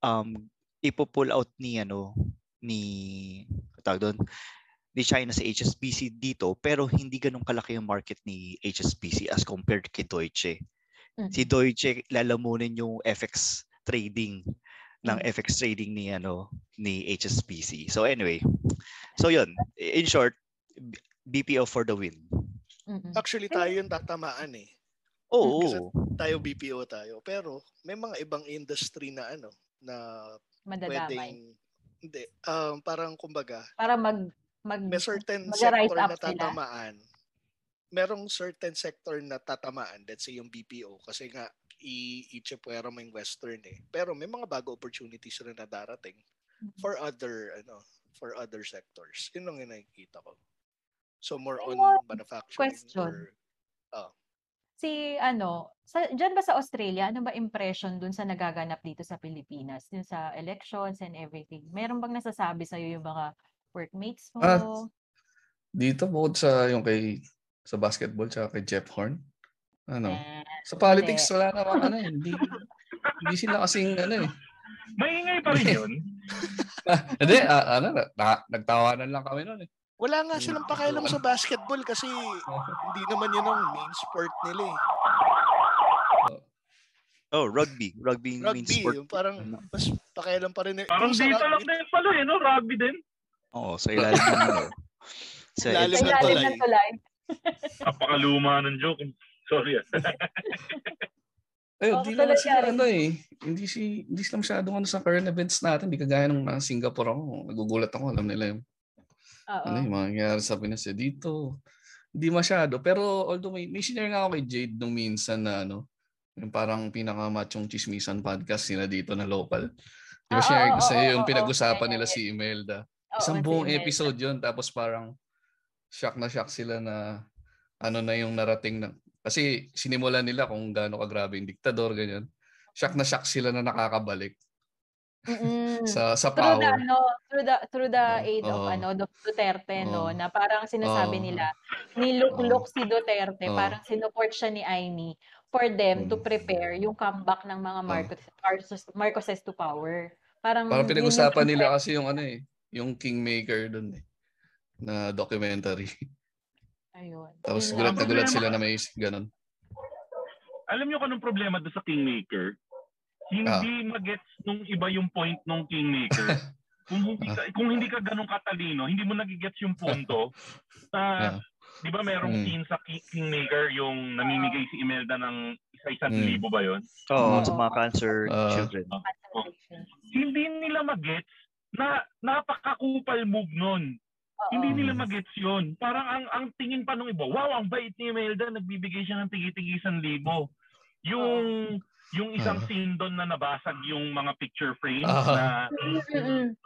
um ipo-pull out ni ano ni tawag doon ni China sa HSBC dito pero hindi ganun kalaki yung market ni HSBC as compared kay Deutsche. Mm. Si Deutsche lalamunin yung FX trading ng Mm. FX trading ni ano ni HSBC. So anyway. So yon. In short, BPO for the win. Actually, tayo yung tatamaan eh. Oo. Kasi tayo BPO tayo. Pero may mga ibang industry na ano, na Madadamay. pwedeng, hindi, um, parang kumbaga, Para mag mag may certain sector up na sila. tatamaan. Merong certain sector na tatamaan, let's say yung BPO, kasi nga, i ichepwera mo yung western eh. Pero may mga bago opportunities rin na darating Mm-hmm. for other ano for other sectors. Yun lang yung nakikita ko. So more on manufacturing question. or si ano, sa diyan ba sa Australia, ano ba impression dun sa nagaganap dito sa Pilipinas, dun sa elections and everything? Meron bang nasasabi sa yung mga workmates mo? Ah, Dito bukod sa yung kay sa basketball tsaka kay Jeff Horn. Ano? Eh, Sa politics wala namang ano, <laughs> eh, hindi hindi sila kasing ano eh. Maingay pa rin yun. <laughs> Ah, hindi, ah, ano, na, na- nagtawanan lang kami noon eh. Wala nga silang pakialam sa basketball kasi hindi naman yun ang main sport nila eh. Oh, rugby. Rugby, means Rugby, sport. yung parang mas pakialam pa rin. Parang dito lang rugby, din pala eh, no? Rugby din. Oo, sa ilalim ng ano. <laughs> Sa Ilalim ng tulay. ng tulay. Napakaluma ng joke. Sorry ah. Hindi naman tuloy sila ano eh. Hindi si hindi sila masyadong ano sa current events natin. Hindi kagaya ng mga Singapore ako. Nagugulat ako. Alam nila yung Oo. ano yung mga nangyayari sa Pinas eh. Dito, hindi masyado. Pero although may, may share nga ako kay Jade nung minsan na ano, yung parang pinakamachong chismisan podcast nila dito na local. Di ba Oo, share ko oo, sa oo, iyo yung pinag-usapan nila si Imelda. Isang buong episode yun. Tapos parang shock na shock sila na ano na yung narating na. Kasi sinimulan nila kung gaano kagrabe yung diktador, ganyan. Shock na shock sila na nakakabalik Mm-mm. sa sa through the power. ano, through the through the Oo, aid of oo. ano Du- Duterte no Oo. na parang sinasabi Oo. nila niluklok si Duterte Oo. parang sinuport siya ni Aimee for them to Mm. prepare yung comeback ng mga Marcos Marcos Marcoses to power. Parang Parang pinag-usapan nila kasi yung ano eh, yung Kingmaker doon eh, na documentary. Ayun. <laughs> Tapos gulat na gulat sila na may ganun. Alam niyo kung anong problema doon sa Kingmaker? Hindi magets nung iba yung point nung Kingmaker. <laughs> kung hindi ka, kung hindi ka ganun katalino, hindi mo nagigets yung punto. <laughs> Ah. na di ba merong Mm. scene sa King- Kingmaker yung namimigay si Imelda ng isa-isang Mm. libo ba yun? Oo, Oo. sa mga cancer Ah. children. Hindi nila magets na napaka-kupal move nun. Oo. Hindi nila Mm. magets yun. Parang ang ang tingin pa nung iba, wow, ang bait ni Imelda, nagbibigay siya ng tigi-tigisan libo. Yung yung isang Ah. scene doon na nabasag yung mga picture frames Ah. na Mm-mm.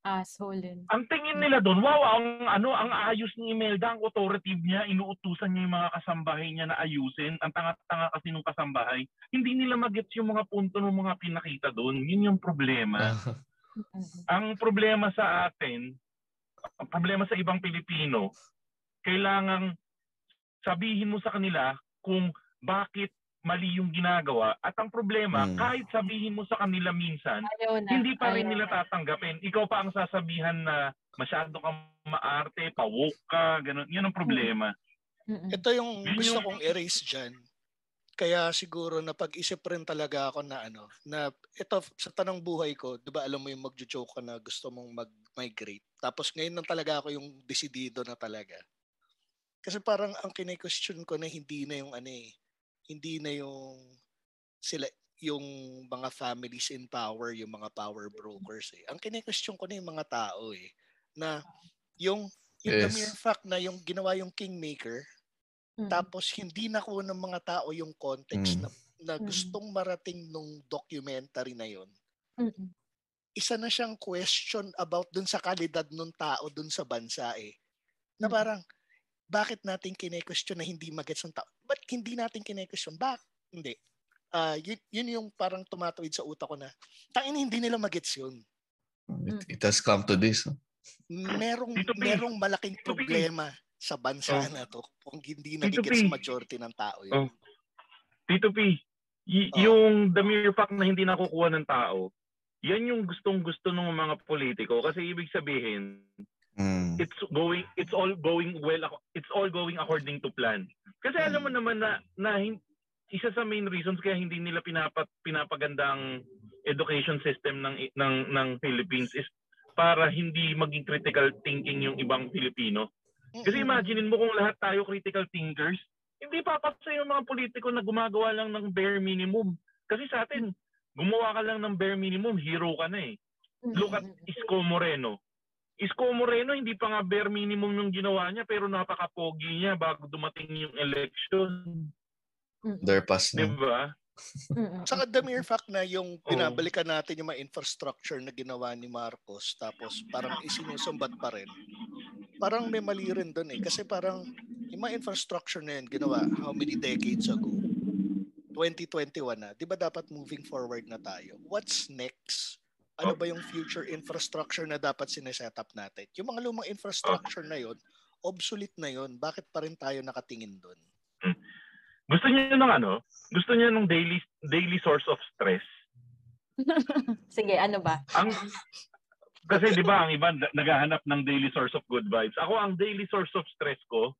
Asshole ang tingin nila doon, wow, ang ano, ang ayos ni Imelda, ang authoritative niya, inuutusan niya yung mga kasambahay niya na ayusin. Ang tanga-tanga kasi nung kasambahay. Hindi nila magets yung mga punto ng mga pinakita doon. Yun yung problema. Mm-mm. ang problema sa atin, ang problema sa ibang Pilipino, kailangang sabihin mo sa kanila kung bakit mali yung ginagawa. At ang problema, Mm. kahit sabihin mo sa kanila minsan, Ayaw na. hindi pa rin nila na. tatanggapin. Ikaw pa ang sasabihan na masyado kang maarte, pawok ka, ganun. Yan ang problema. Mm-mm. Ito yung Yun gusto yung- kong erase dyan. Kaya siguro napag-isip rin talaga ako na ano, na ito sa tanong buhay ko, 'di ba alam mo yung magjo-joke ka na gusto mong mag-migrate. Tapos ngayon lang talaga ako yung desidido na talaga. Kasi parang ang kine-question ko na hindi na yung ano eh, hindi na yung sila yung mga families in power, yung mga power brokers eh. Ang kine-question ko na yung mga tao eh na yung yung the Yes. mere fact na yung ginawa yung kingmaker Mm. tapos hindi nakuha ng mga tao yung context Mm. na, na Mm. gustong marating nung documentary na yon Mm-mm. isa na siyang question about dun sa kalidad ng tao dun sa bansa eh. Na Mm. Bakit natin kine-question na hindi magets ng tao? Ba't hindi natin kine-question? Bak? Hindi. Ah, yun, yun yung parang tumatawid sa utak ko na, tangin hindi nila magets yun. It, it has come to this. no? Merong, merong malaking problema sa bansa Oh. na to kung hindi nagigets P. majority ng tao yun. Oh. Tito P, y- Oh. yung the mere fact na hindi nakukuha ng tao, yan yung gustong gusto ng mga politiko kasi ibig sabihin Mm. it's going it's all going well it's all going according to plan. Kasi alam mo naman na na isa sa main reasons kaya hindi nila pinapat pinapaganda ang education system ng ng ng Philippines is para hindi maging critical thinking yung ibang Pilipino. Kasi imaginein mo kung lahat tayo critical thinkers, hindi papasa yung mga politiko na gumagawa lang ng bare minimum. Kasi sa atin, gumawa ka lang ng bare minimum, hero ka na eh. Look at Isko Moreno. Isko Moreno, hindi pa nga bare minimum yung ginawa niya, pero napaka-pogi niya bago dumating yung election. Their pass. Di No? ba? Mm-mm. Saka the mere fact na yung Oo. binabalikan natin yung mga infrastructure na ginawa ni Marcos tapos parang isinusumbat pa rin. Parang may mali rin doon eh. Kasi parang yung mga infrastructure na yun ginawa how many decades ago? 2021 na. Di ba dapat moving forward na tayo? What's next? Ano ba yung future infrastructure na dapat sineset up natin? Yung mga lumang infrastructure na yun, obsolete na yun. Bakit pa rin tayo nakatingin doon? Gusto niya ng ano? Gusto niya ng daily daily source of stress. <laughs> Sige, ano ba? Ang kasi 'di ba ang iba na- naghahanap ng daily source of good vibes. Ako ang daily source of stress ko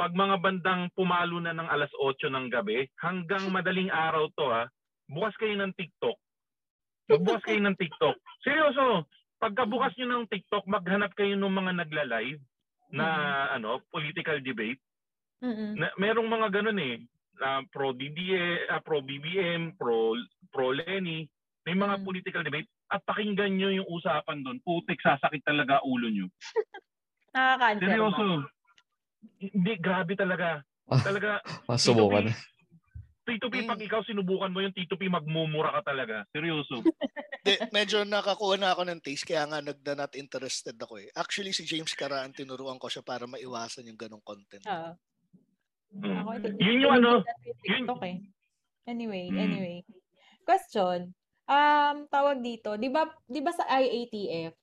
pag mga bandang pumalo na ng alas 8 ng gabi hanggang madaling araw to ha. Bukas kayo ng TikTok. Magbukas kayo ng TikTok. Seryoso, pagkabukas niyo ng TikTok, maghanap kayo ng mga nagla-live na ano, political debate. Mm-mm. Na, merong mga ganun eh. na pro DDA, ah, pro BBM, pro pro Lenny, may mga Mm. political debate at pakinggan nyo yung usapan doon. Putik, sasakit talaga ulo nyo. <laughs> Nakaka-cancer? Seryoso. Hindi, grabe talaga. Ah. Talaga, <laughs> Masubukan. Tito P, pag ikaw sinubukan mo yung Tito P, magmumura ka talaga. Seryoso. <laughs> De, medyo nakakuha na ako ng taste kaya nga nagda not interested ako eh. Actually si James Caraan tinuruan ko siya para maiwasan yung ganong content. Oo. Mm. Ako, Yun yung ano, yun- TikTok eh. Anyway, Mm. anyway. Question. Um, tawag dito, 'di ba 'di ba sa IATF,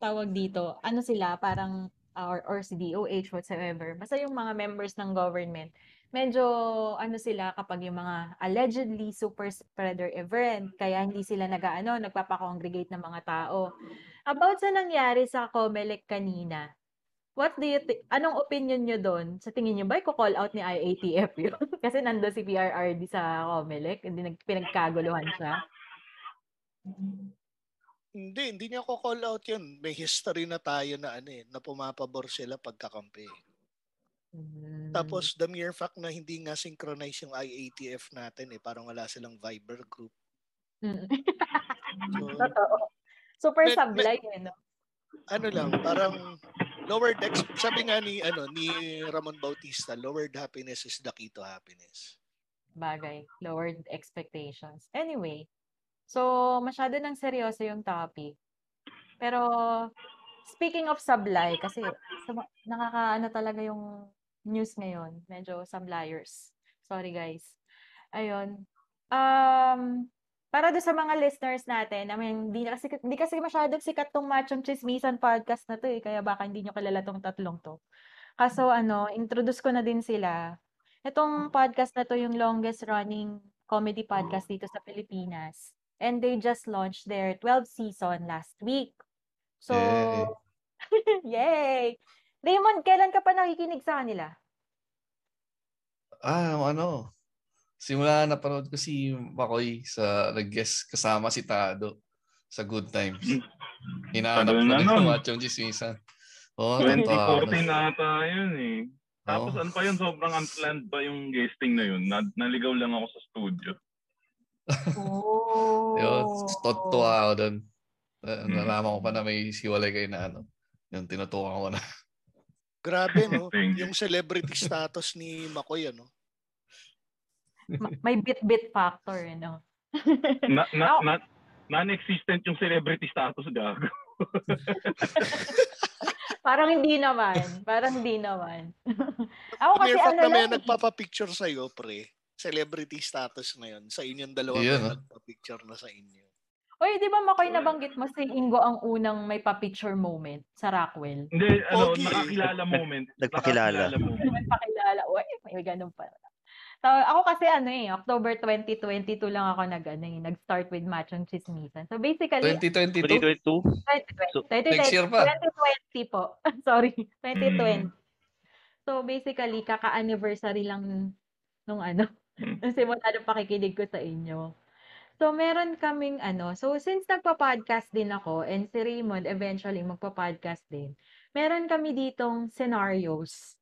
tawag dito, ano sila parang or or si DOH whatsoever. Basta yung mga members ng government, medyo ano sila kapag yung mga allegedly super spreader event, kaya hindi sila nag-ano, nagpapa-congregate ng mga tao. About sa nangyari sa Comelec kanina, What do you think? Anong opinion nyo doon? Sa tingin nyo ba, i-call out ni IATF yun? <laughs> Kasi nando si PRRD sa Comelec, hindi nag, pinagkaguluhan siya. Hindi, hindi niya ko call out yun. May history na tayo na ano eh, na pumapabor sila pagkakampi. Mm. Tapos the mere fact na hindi nga synchronize yung IATF natin eh, parang wala silang Viber group. Mm. So, <laughs> Totoo. Super Med- sablay eh, no? ano lang, parang lowered ex- sabi nga ni ano ni Ramon Bautista, lowered happiness is the key to happiness. Bagay. Lowered expectations. Anyway, so masyado nang seryoso yung topic. Pero, speaking of sablay, kasi nakakaano talaga yung news ngayon. Medyo sablayers. Sorry guys. Ayun. Um, para do sa mga listeners natin, I mean, di, na kasi, di kasi masyadong sikat tong Machong Chismisan podcast na to eh, kaya baka hindi nyo kilala tong tatlong to. Kaso ano, introduce ko na din sila. Itong podcast na to yung longest running comedy podcast dito sa Pilipinas. And they just launched their 12th season last week. So, yay! <laughs> Raymond, kailan ka pa nakikinig sa kanila? Ah, ano. Simula napanood ko si Makoy sa nag-guest kasama si Tado sa Good Times. Hinahanap Tagal ko na na yung Machong Chismisan. Tatawa 2014 na. ata yun eh. Tapos Oo. ano pa yun, sobrang unplanned pa yung guesting na yun. Na, naligaw lang ako sa studio. Oh. Yun, tuwa ako doon. Na-. Nalaman ko pa na may siwalay kayo na ano. Yung tinutukan ko na. Grabe, no? <laughs> Yung celebrity status ni Makoy, ano? Ma- May bit-bit factor, you know. Na, na, Ako- na, non-existent yung celebrity status gago. <laughs> Parang hindi naman. Parang hindi naman. <laughs> Ako kasi Mere fact ano na may lang, nagpapapicture sa'yo, pre. Celebrity status na yun. Sa inyong dalawa Yun, may ah. nagpa-picture na sa inyo. Uy, di ba Makoy nabanggit mo si Ingo ang unang may pa-picture moment sa Rockwell? Hindi, ano, Pogi. nakakilala moment. Nagpakilala. Nakakilala moment. <laughs> May pakilala. Uy, may ganun pa. So, ako kasi ano eh, October 2022 lang ako nag, ano, eh, nag-start with Machong Chismisan. So basically, 2022? 2022? 2020. So, 2020 next year pa. 2020 po. <laughs> Sorry, 2020. Mm. So basically, kaka-anniversary lang nung ano, Mm. nung simula ng pakikinig ko sa inyo. So meron kaming ano, so since nagpa-podcast din ako and si Raymond eventually magpa-podcast din, meron kami ditong scenarios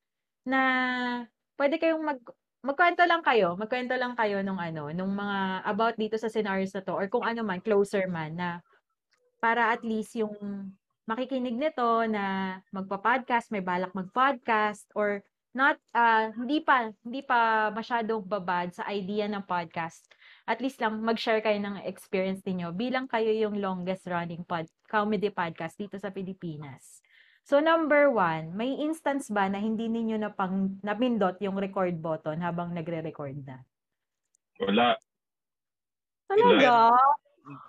na pwede kayong mag magkwento lang kayo, magkwento lang kayo nung ano, nung mga about dito sa scenarios na to or kung ano man, closer man na para at least yung makikinig nito na magpa-podcast, may balak mag-podcast or not ah, hindi pa hindi pa masyadong babad sa idea ng podcast. At least lang mag-share kayo ng experience niyo bilang kayo yung longest running pod, comedy podcast dito sa Pilipinas. So number one, may instance ba na hindi ninyo na pang napindot yung record button habang nagre-record na? Wala. Talaga?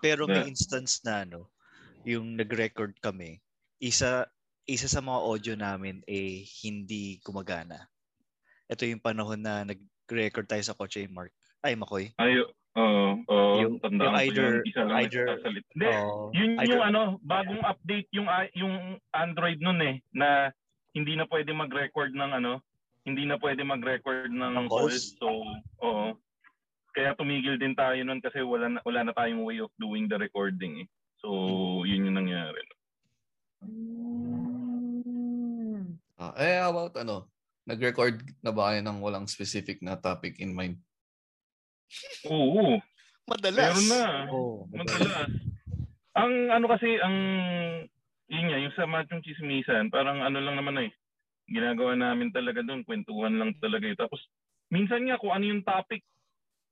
Pero may Yeah. instance na ano, yung nag-record kami, isa isa sa mga audio namin eh hindi gumagana. Ito yung panahon na nag-record tayo sa kotse Mark. Ay, Makoy. Ay, oo, oo, Yung- tandaan yung ko either- yun. Isa lang either- nagsasalit. Hindi, Oh, yun either- yung ano, bagong update yung i- yung Android nun eh na hindi na pwede mag-record ng ano, hindi na pwede mag-record ng calls. calls? So, oo. Kaya tumigil din tayo nun kasi wala na, wala na tayong way of doing the recording eh. So, yun yung nangyari. Ah, eh, about ano? Nag-record na ba kayo ng walang specific na topic in mind? Oo, Madalas. meron na. Oh, Madalas. ang ano kasi, ang yun nga, yung sa Machong Chismisan, parang ano lang naman eh. Ginagawa namin talaga doon, kwentuhan lang talaga eh. Tapos, minsan nga kung ano yung topic,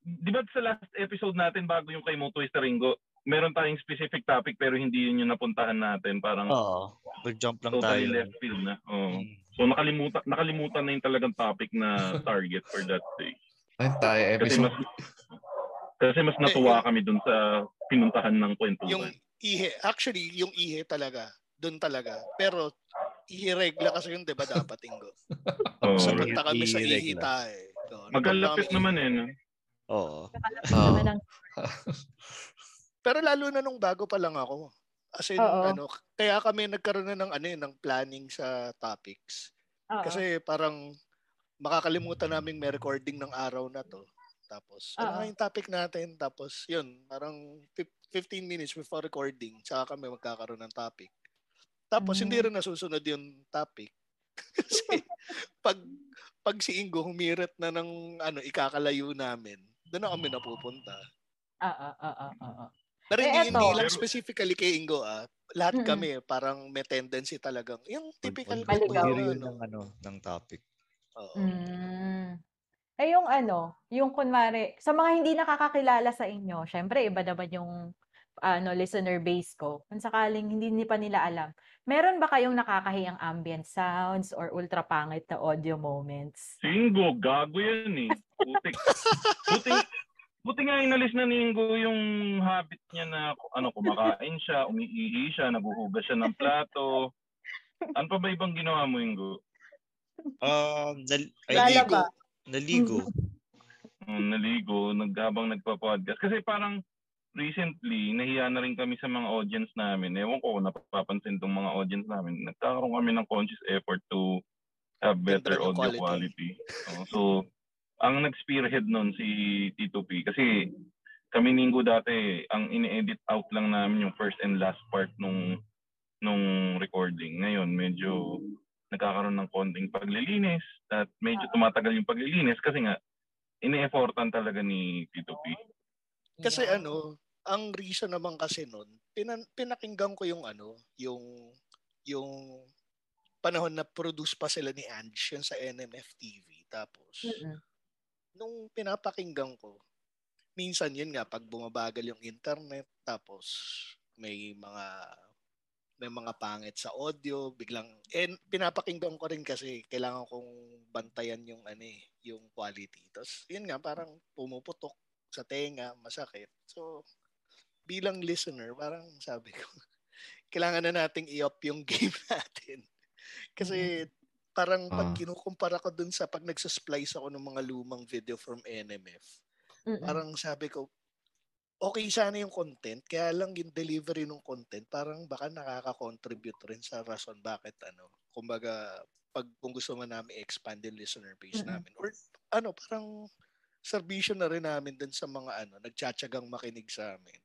di ba sa last episode natin bago yung kay Moto Ringo, meron tayong specific topic pero hindi yun yung napuntahan natin. Parang Oo. Nag-jump lang tayo. totally left field na. Oo. Mm. So nakalimutan nakalimutan na yung talagang topic na <laughs> target for that day. Ay, tayo Kasi episode. mas kasi mas natuwa kami dun sa pinuntahan ng kwentuhan. Yung ihe, actually, yung ihe talaga, doon talaga. Pero, ihiregla kasi yun, di ba, dapat, Ingo? <laughs> Oo. Sa- Punta kami sa ihiregla. ihita eh. So, Magkalapit naman eh. No? Oo. Ang- <laughs> Pero lalo na nung bago pa lang ako. As in, Oo. ano, kaya kami nagkaroon na ng, ano, eh, ng planning sa topics. Oo. Kasi parang makakalimutan namin may recording ng araw na to. Tapos, ano nga yung topic natin? Tapos, yun, parang fif- 15 minutes before recording, tsaka kami magkakaroon ng topic. Tapos, Mm. hindi rin nasusunod yung topic. <laughs> Kasi, pag, pag si Ingo humirit na ng ano, ikakalayo namin, doon na kami napupunta. Oo, oo, oo. Pero Eh, hindi, eto. hindi lang specifically kay Ingo ah. Lahat Mm-mm. kami parang may tendency talagang yung typical pag-review ano. ng ano, ng topic. Oo. Mm. Eh yung ano, yung kunwari, sa mga hindi nakakakilala sa inyo, syempre iba naman yung ano, listener base ko. Kung sakaling hindi ni pa nila alam, meron ba kayong nakakahiyang ambient sounds or ultra pangit na audio moments? Singo, gago yan eh. Putik. Buti, buti nga inalis na ni Ingo yung habit niya na ano, kumakain siya, umiihi siya, naguhugas siya ng plato. Ano pa ba ibang ginawa mo, Ingo? Um, nal- ay, Lalaba. naligo. Um, <laughs> naligo, nag, habang nagpa-podcast. Kasi parang recently, nahiya na rin kami sa mga audience namin. Ewan ko kung napapansin tong mga audience namin. Nagkakaroon kami ng conscious effort to have better Better audio quality. quality. Oh, so, ang nag-spearhead nun si Tito P. Kasi kami Ningo dati, ang ini-edit out lang namin yung first and last part nung nung recording. Ngayon, medyo nagkakaroon ng konting paglilinis at medyo tumatagal yung paglilinis kasi nga ini-effortan talaga ni Tito P. Kasi Yeah. ano, ang reason naman kasi nun, pinan, pinakinggan ko yung ano, yung yung panahon na produce pa sila ni Ange yun sa NMF TV. Tapos, Mm-mm. nung pinapakinggan ko, minsan yun nga, pag bumabagal yung internet, tapos may mga may mga pangit sa audio, biglang, and pinapakinggan ko rin kasi kailangan kong bantayan yung ano eh, yung quality. Tapos, yun nga, parang pumuputok sa tenga, masakit. So, bilang listener, parang sabi ko, <laughs> kailangan na nating i-up yung <laughs> game natin. Kasi parang pag Ah. kinukumpara ko dun sa pag nagsasplice ako ng mga lumang video from NMF, Mm-mm. parang sabi ko, okay sana yung content, kaya lang yung delivery ng content, parang baka nakaka-contribute rin sa rason bakit ano, kumbaga, pag kung gusto man namin expand yung listener base Mm-mm. namin. Or ano, parang servisyo na rin namin dun sa mga ano, nagtsatsagang makinig sa amin.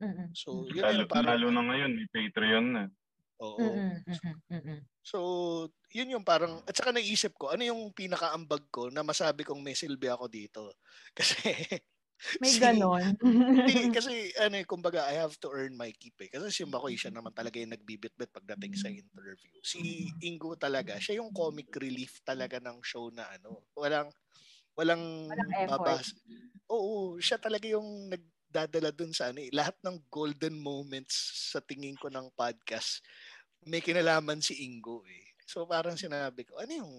Mm-mm. So, yun Lalo, yung parang, lalo na ngayon, may Patreon na. oo. Mm-mm. Mm-mm. So, yun yung parang, at saka naisip ko, ano yung pinakaambag ko na masabi kong may silbi ako dito? <laughs> Kasi, <laughs> May si- ganon. <laughs> Hindi, kasi ano eh, kumbaga I have to earn my keep eh. Kasi si Makoy siya naman talaga yung nagbibitbit pagdating sa interview. Si Ingo talaga, siya yung comic relief talaga ng show na ano. Walang walang, Walang babas. Oo, siya talaga yung nagdadala dun sa ano eh. Lahat ng golden moments sa tingin ko ng podcast may kinalaman si Ingo eh. So parang sinabi ko, ano yung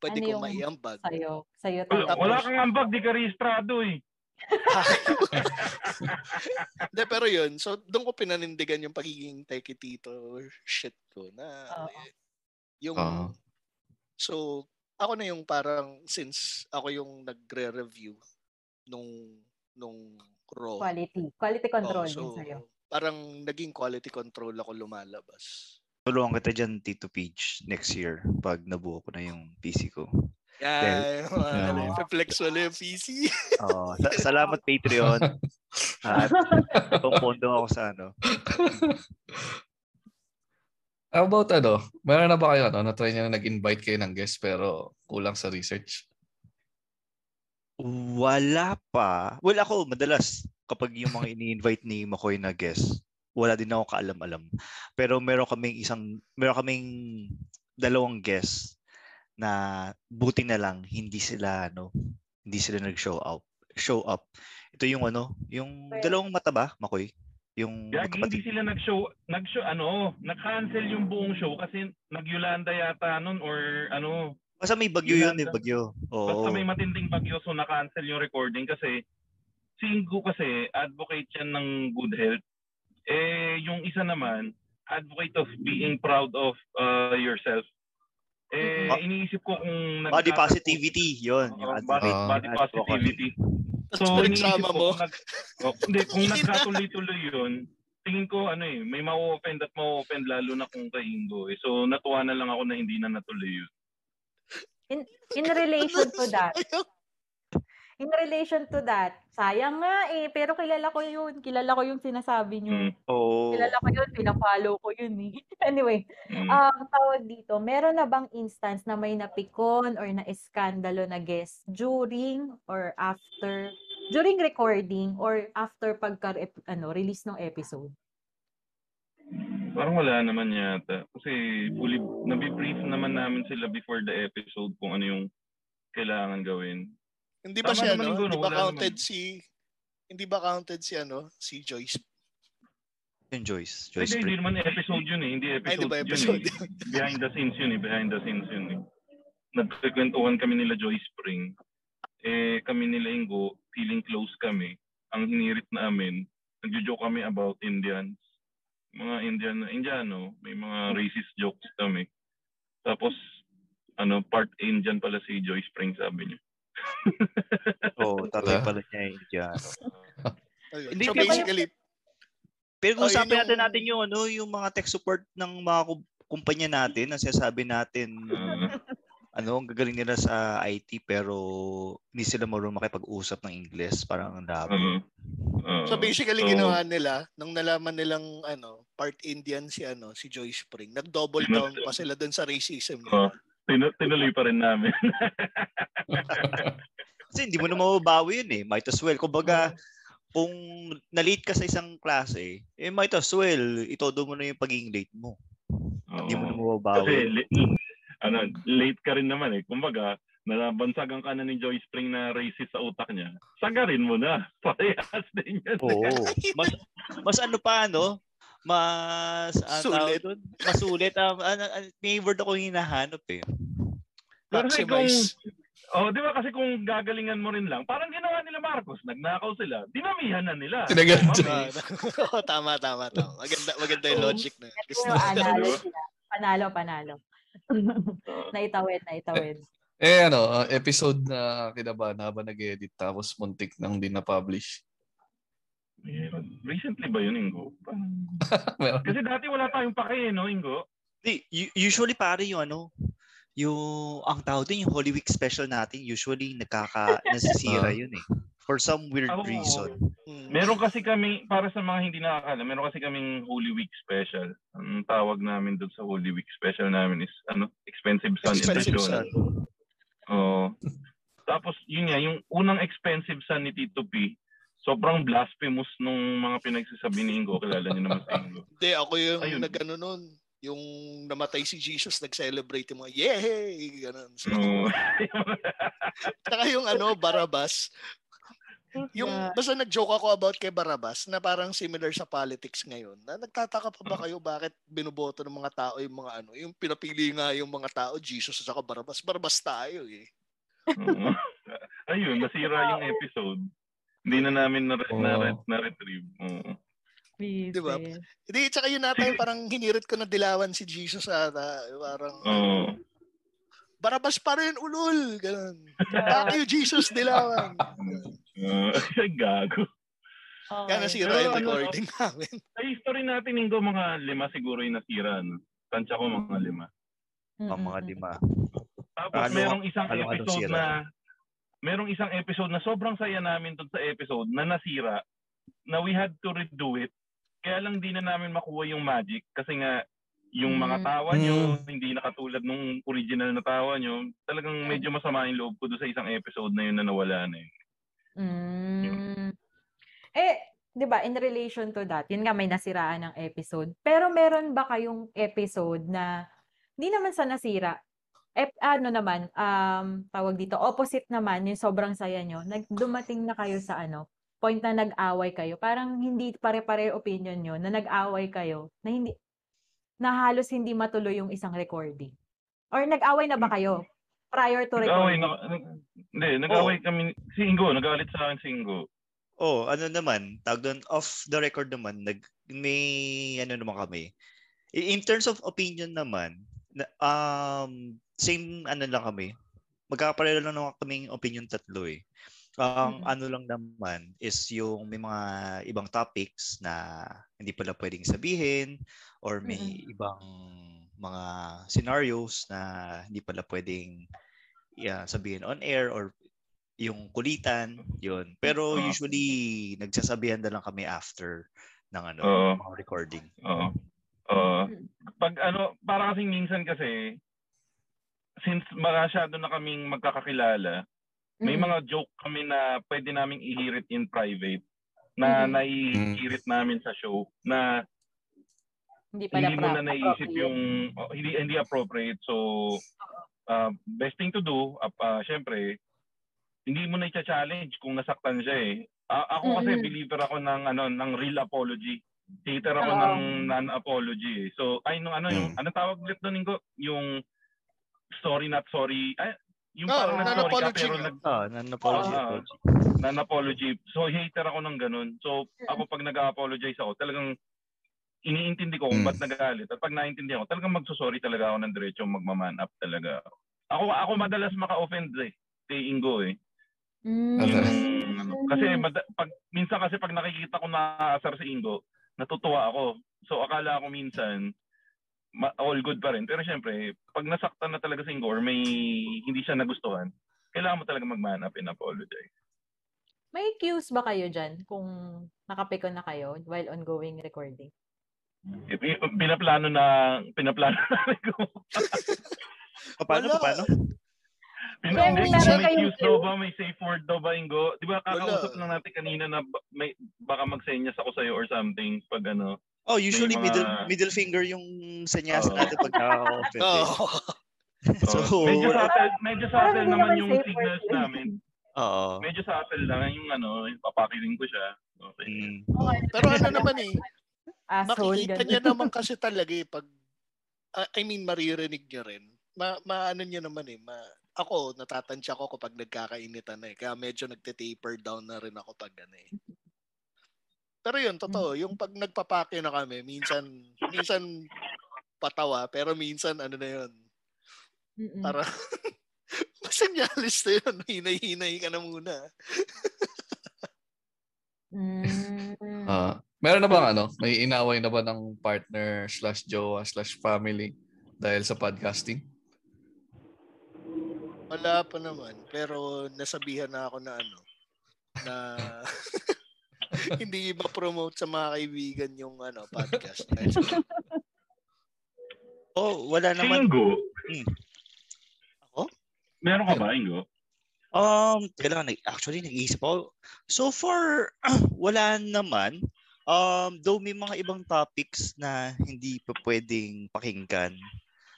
pwede Ano kong yung maiambag? Sa'yo. Sa'yo Wala, to. wala kang ambag, di ka rehistrado eh. <laughs> Hindi, pero yun. So, doon ko pinanindigan yung pagiging teki tito shit ko na Oo. eh, yung Oo. so ako na yung parang since ako yung nagre-review nung nung raw. Quality. Quality control Oo, din sa'yo. parang naging quality control ako lumalabas. Tulungan kita dyan, Tito Peach, next year pag nabuo ko na yung PC ko. Yeah, yeah. flex wala yung PC. Oo. sa- salamat Patreon. At pumpondong ako sa ano. How about ano? Meron na ba kayo ano? Na-try niya na nag-invite kayo ng guest pero kulang sa research? Wala pa. Well, ako madalas kapag yung mga ini-invite ni Makoy na guest, wala din ako kaalam-alam. Pero meron kaming isang meron kaming dalawang guest na buti na lang hindi sila ano, hindi sila nag-show up. Show up. Ito yung ano, yung dalawang mata ba, Makoy? Yung Gagi, hindi sila nag-show, nag-show, ano, nag-cancel yung buong show kasi nag-Yolanda yata nun or ano, Basta may bagyo yun, eh, bagyo. Oo. basta may matinding bagyo so na-cancel yung recording kasi si Ingo kasi advocate yan ng good health. Eh, yung isa naman, advocate of being proud of uh, yourself. Eh, Ba- iniisip ko kung... Body positivity, yun. Advocate. body, Ah. body positivity. So, iniisip ko, mo. kung, nag, oh, hindi, kung <laughs> nagkatuloy-tuloy yun, tingin ko ano eh, may ma-offend at ma-offend lalo na kung kay Ingo eh. So, natuwa na lang ako na hindi na natuloy yun. In relation to that, <laughs> in relation to that, sayang nga eh, pero kilala ko yun. Kilala ko yung sinasabi niyo. Mm, Oo. Kilala ko yun, pinafollow ko yun eh. <laughs> anyway, mm. um, tawag dito, meron na bang instance na may napikon or na-eskandalo na guest during or after, during recording or after pagka ano, release ng episode? Parang wala naman yata. Kasi fully, nabibrief naman namin sila before the episode kung ano yung kailangan gawin. Hindi ba Tama siya ano? No? Hindi ba counted naman. si hindi ba counted si ano? Si Joyce. Yung Joyce. Hindi, Joyce hindi Spring. naman episode yun eh. Hindi Ay, episode, di ba yun episode? eh. <laughs> Behind the scenes yun eh. Behind the scenes yun eh. Nagkikwentuhan kami nila Joy Spring. Eh, kami nila Ingo, feeling close kami. Ang hinirit namin, nagjo-joke kami about Indians. Mga Indian, Indiano, may mga racist jokes kami. Tapos, ano, part Indian pala si Joy Spring, sabi niya. <laughs> Oo, tatay Wala. pala niya yung Indiano. <laughs> Ayun. Hindi, so pero- basically, Pero Oh, kung usapin yun natin natin yung ano, yung mga tech support ng mga kum- kumpanya natin na sinasabi natin <laughs> ano, ang gagaling nila sa IT pero hindi sila marunong makipag-usap ng English, parang ang ah, ah. so basically So, ginawa nila nung nalaman nilang ano, part Indian si ano, si Joy Spring. Nag-double down pa sila dun sa racism. Oh, tinu- tinuloy pa rin namin. <laughs> Kasi hindi mo na mababawi yun eh. Might as well. Kumbaga, kung na-late ka sa isang klase, eh might as well, itodo mo na yung pagiging late mo. Hindi mo na Oo. mababawi. Kasi li- ano, late ka rin naman eh. Kumbaga, nabansagan ka na ni Joy Spring na racist sa utak niya. Sagarin mo na. <laughs> Parehas din yan. Oo. Mas mas ano pa no? Mas ano tawag Sulit. doon? Masulit. Um, ano, ano, may word ako hinahanap eh. Pero kasi kung, Maximize. oh, di ba kasi kung gagalingan mo rin lang, parang ginawa nila Marcos, nagnakaw sila, dinamihan na nila. Ah, <laughs> Oo, tama, tama, tama. Maganda, maganda yung logic na. Gusto ko. analogy na. Panalo, panalo. naitawid, naitawid. Eh ano, uh, episode na kinabahan habang nag-edit tapos muntik nang din na-publish. Meron. Recently ba yun, Ingo? <laughs> Kasi dati wala tayong pake, no, Ingo? Di, usually pare yung ano, yung ang tawag din yung Holy Week special natin, usually nagkaka <laughs> nasisira Ah. yun eh. For some weird Oo. reason. Hmm. Meron kasi kami, para sa mga hindi nakakala, meron kasi kaming Holy Week special. Ang tawag namin doon sa Holy Week special namin is ano, Expensive Sun Expensive Edition. Sun. Oo. Tapos yun nga, yung unang Expensive Sun ni Tito P, sobrang blasphemous nung mga pinagsasabi ni Ingo. Kilala niyo naman si <laughs> Ingo. Hindi, ako yung Ayun. nag-ano nun. Yung namatay si Jesus, nag-celebrate yung mga, yay! Ganun. So, <laughs> Oo. Tsaka yung ano, Barabas. Yung, Yeah. basta nag-joke ako about kay Barabas na parang similar sa politics ngayon. Na nagtataka pa ba kayo bakit binuboto ng mga tao yung mga ano, yung pinapili nga yung mga tao, Jesus at saka Barabas. Barabas tayo eh. <laughs> Ayun, nasira yung episode. Hindi na namin na, na, Oo. na, retrieve Oo. Please. Di ba? Hindi, tsaka yun nata yung parang hinirit ko na dilawan si Jesus ata. Parang, Oo. Barabas pa rin, ulul! Ganun. Back you, Jesus, dilawan. Uh, <laughs> gago. Okay. Kaya nasira yung ano, recording namin. <laughs> Sa history natin, Ingo, mga lima siguro yung nasira. No? Tansya ko mga lima. Ang mga lima. Tapos Ano- merong isang ano- episode sira? na merong isang episode na sobrang saya namin doon sa episode na nasira na we had to redo it. Kaya lang di na namin makuha yung magic kasi nga yung mga Mm. tawa nyo, hindi nakatulad nung original na tawa nyo. Talagang Mm. medyo masama yung loob ko doon sa isang episode na yun na nawala na yun. Mm. Eh, 'di ba, in relation to that, yun nga may nasiraan ng episode. Pero meron ba kayong episode na hindi naman sa nasira, ep, ano naman, um, tawag dito, opposite naman, yung sobrang saya nyo, nag, dumating na kayo sa ano, point na nag-away kayo. Parang hindi pare-pare opinion nyo, na nag-away kayo, na hindi, na halos hindi matuloy yung isang recording. Or nag-away na ba kayo prior to Nag-away, recording? na, nag- hindi, nag-away kami, si Ingo, nagalit sa akin si Ingo. Oh, ano naman, tawag doon, off the record naman, nag, may, ano naman kami. In terms of opinion naman, na- um, same, ano lang kami, magkakapareho lang naman kaming opinion tatlo eh. Ang Mm. ano lang naman is yung may mga ibang topics na hindi pala pwedeng sabihin or may ibang mga scenarios na hindi pala pwedeng yeah, sabihin on air or yung kulitan, yun. Pero Oo. usually nagsasabihan na lang kami after ng ano, mga recording. Oo. Oo. Mm. Pag ano, para kasing minsan kasi, since masyado na kaming magkakakilala, may Mm. mga joke kami na pwede naming ihirit in private na Mhm. naihirit namin sa show na Hindi pala hindi mo na naisip yung oh, hindi hindi appropriate so uh, best thing to do uh, uh, syempre hindi mo na i-challenge kung nasaktan siya eh A- ako kasi Mm-mm. believer ako ng ano ng real apology hater ako Oo. ng non-apology eh. so ay nung ano yung Mm. ano tawag ulit doon yung sorry not sorry ay yung Ah, parang nag-sorry ka non-apology pero nag Ah, non-apology. Apology. non-apology. So, hater ako ng ganun. So, ako pag nag-apologize ako, talagang iniintindi ko kung Mm. ba't nagalit. At pag naintindihan ko, talagang magsusorry talaga ako ng diretso, magmaman up talaga. Ako, ako madalas maka-offend eh. Kay Ingo eh. Mm. Yung, ano, kasi mad- pag, minsan kasi pag nakikita ko naaasar si Ingo, natutuwa ako. So, akala ko minsan, ma- all good pa rin. Pero syempre, pag nasaktan na talaga si Ingo or may hindi siya nagustuhan, kailangan mo talaga mag-man up and apologize. May cues ba kayo dyan kung nakapikon na kayo while ongoing recording? Eh, pi- Pinaplano na, pinaplano na rin ko. <laughs> Paano? Wala. Paano? Meron may kayong cues daw ba? May safe word daw ba, Ingo? Di ba kakausap Wala. lang natin kanina na ba- may, baka magsenyas ako sa'yo or something pag ano. Oh, usually mga- middle middle finger yung senyas Oo. natin pag nakaka-offend. <laughs> eh. Oo. <laughs> So, Oh, medyo wala- subtle, medyo subtle naman yung signals namin. Oo. Medyo subtle lang yung ano, yung papakiling ko siya. Okay. Mm. Oo. Pero ano naman eh, Asshole, makikita ganun. niya naman <laughs> kasi talaga eh pag ah, I mean maririnig niyo rin. Ma maano niyo naman eh. Ma, ako natatansya ko kapag nagkakainitan na eh. Kaya medyo nagte-taper down na rin ako pag ano eh. Pero yun, totoo. Yung pag nagpapake na kami, minsan, minsan patawa, pero minsan ano na yun. Mm-mm. Para, masenyalis <laughs> na yun. Hinay-hinay ka na muna. Mm. Ah, meron na bang ano? May inaway na ba ng partner slash jowa slash family dahil sa podcasting? Wala pa naman. Pero nasabihan na ako na ano, na <laughs> <laughs> hindi ma-promote sa mga kaibigan yung ano podcast. <laughs> Oh, wala Si naman. Ingo, Ako? meron ka ba, Ingo? Um, kailangan, nag- actually, nag-iisip ako. So far, <clears throat> wala naman. Um, though may mga ibang topics na hindi pa pwedeng pakinggan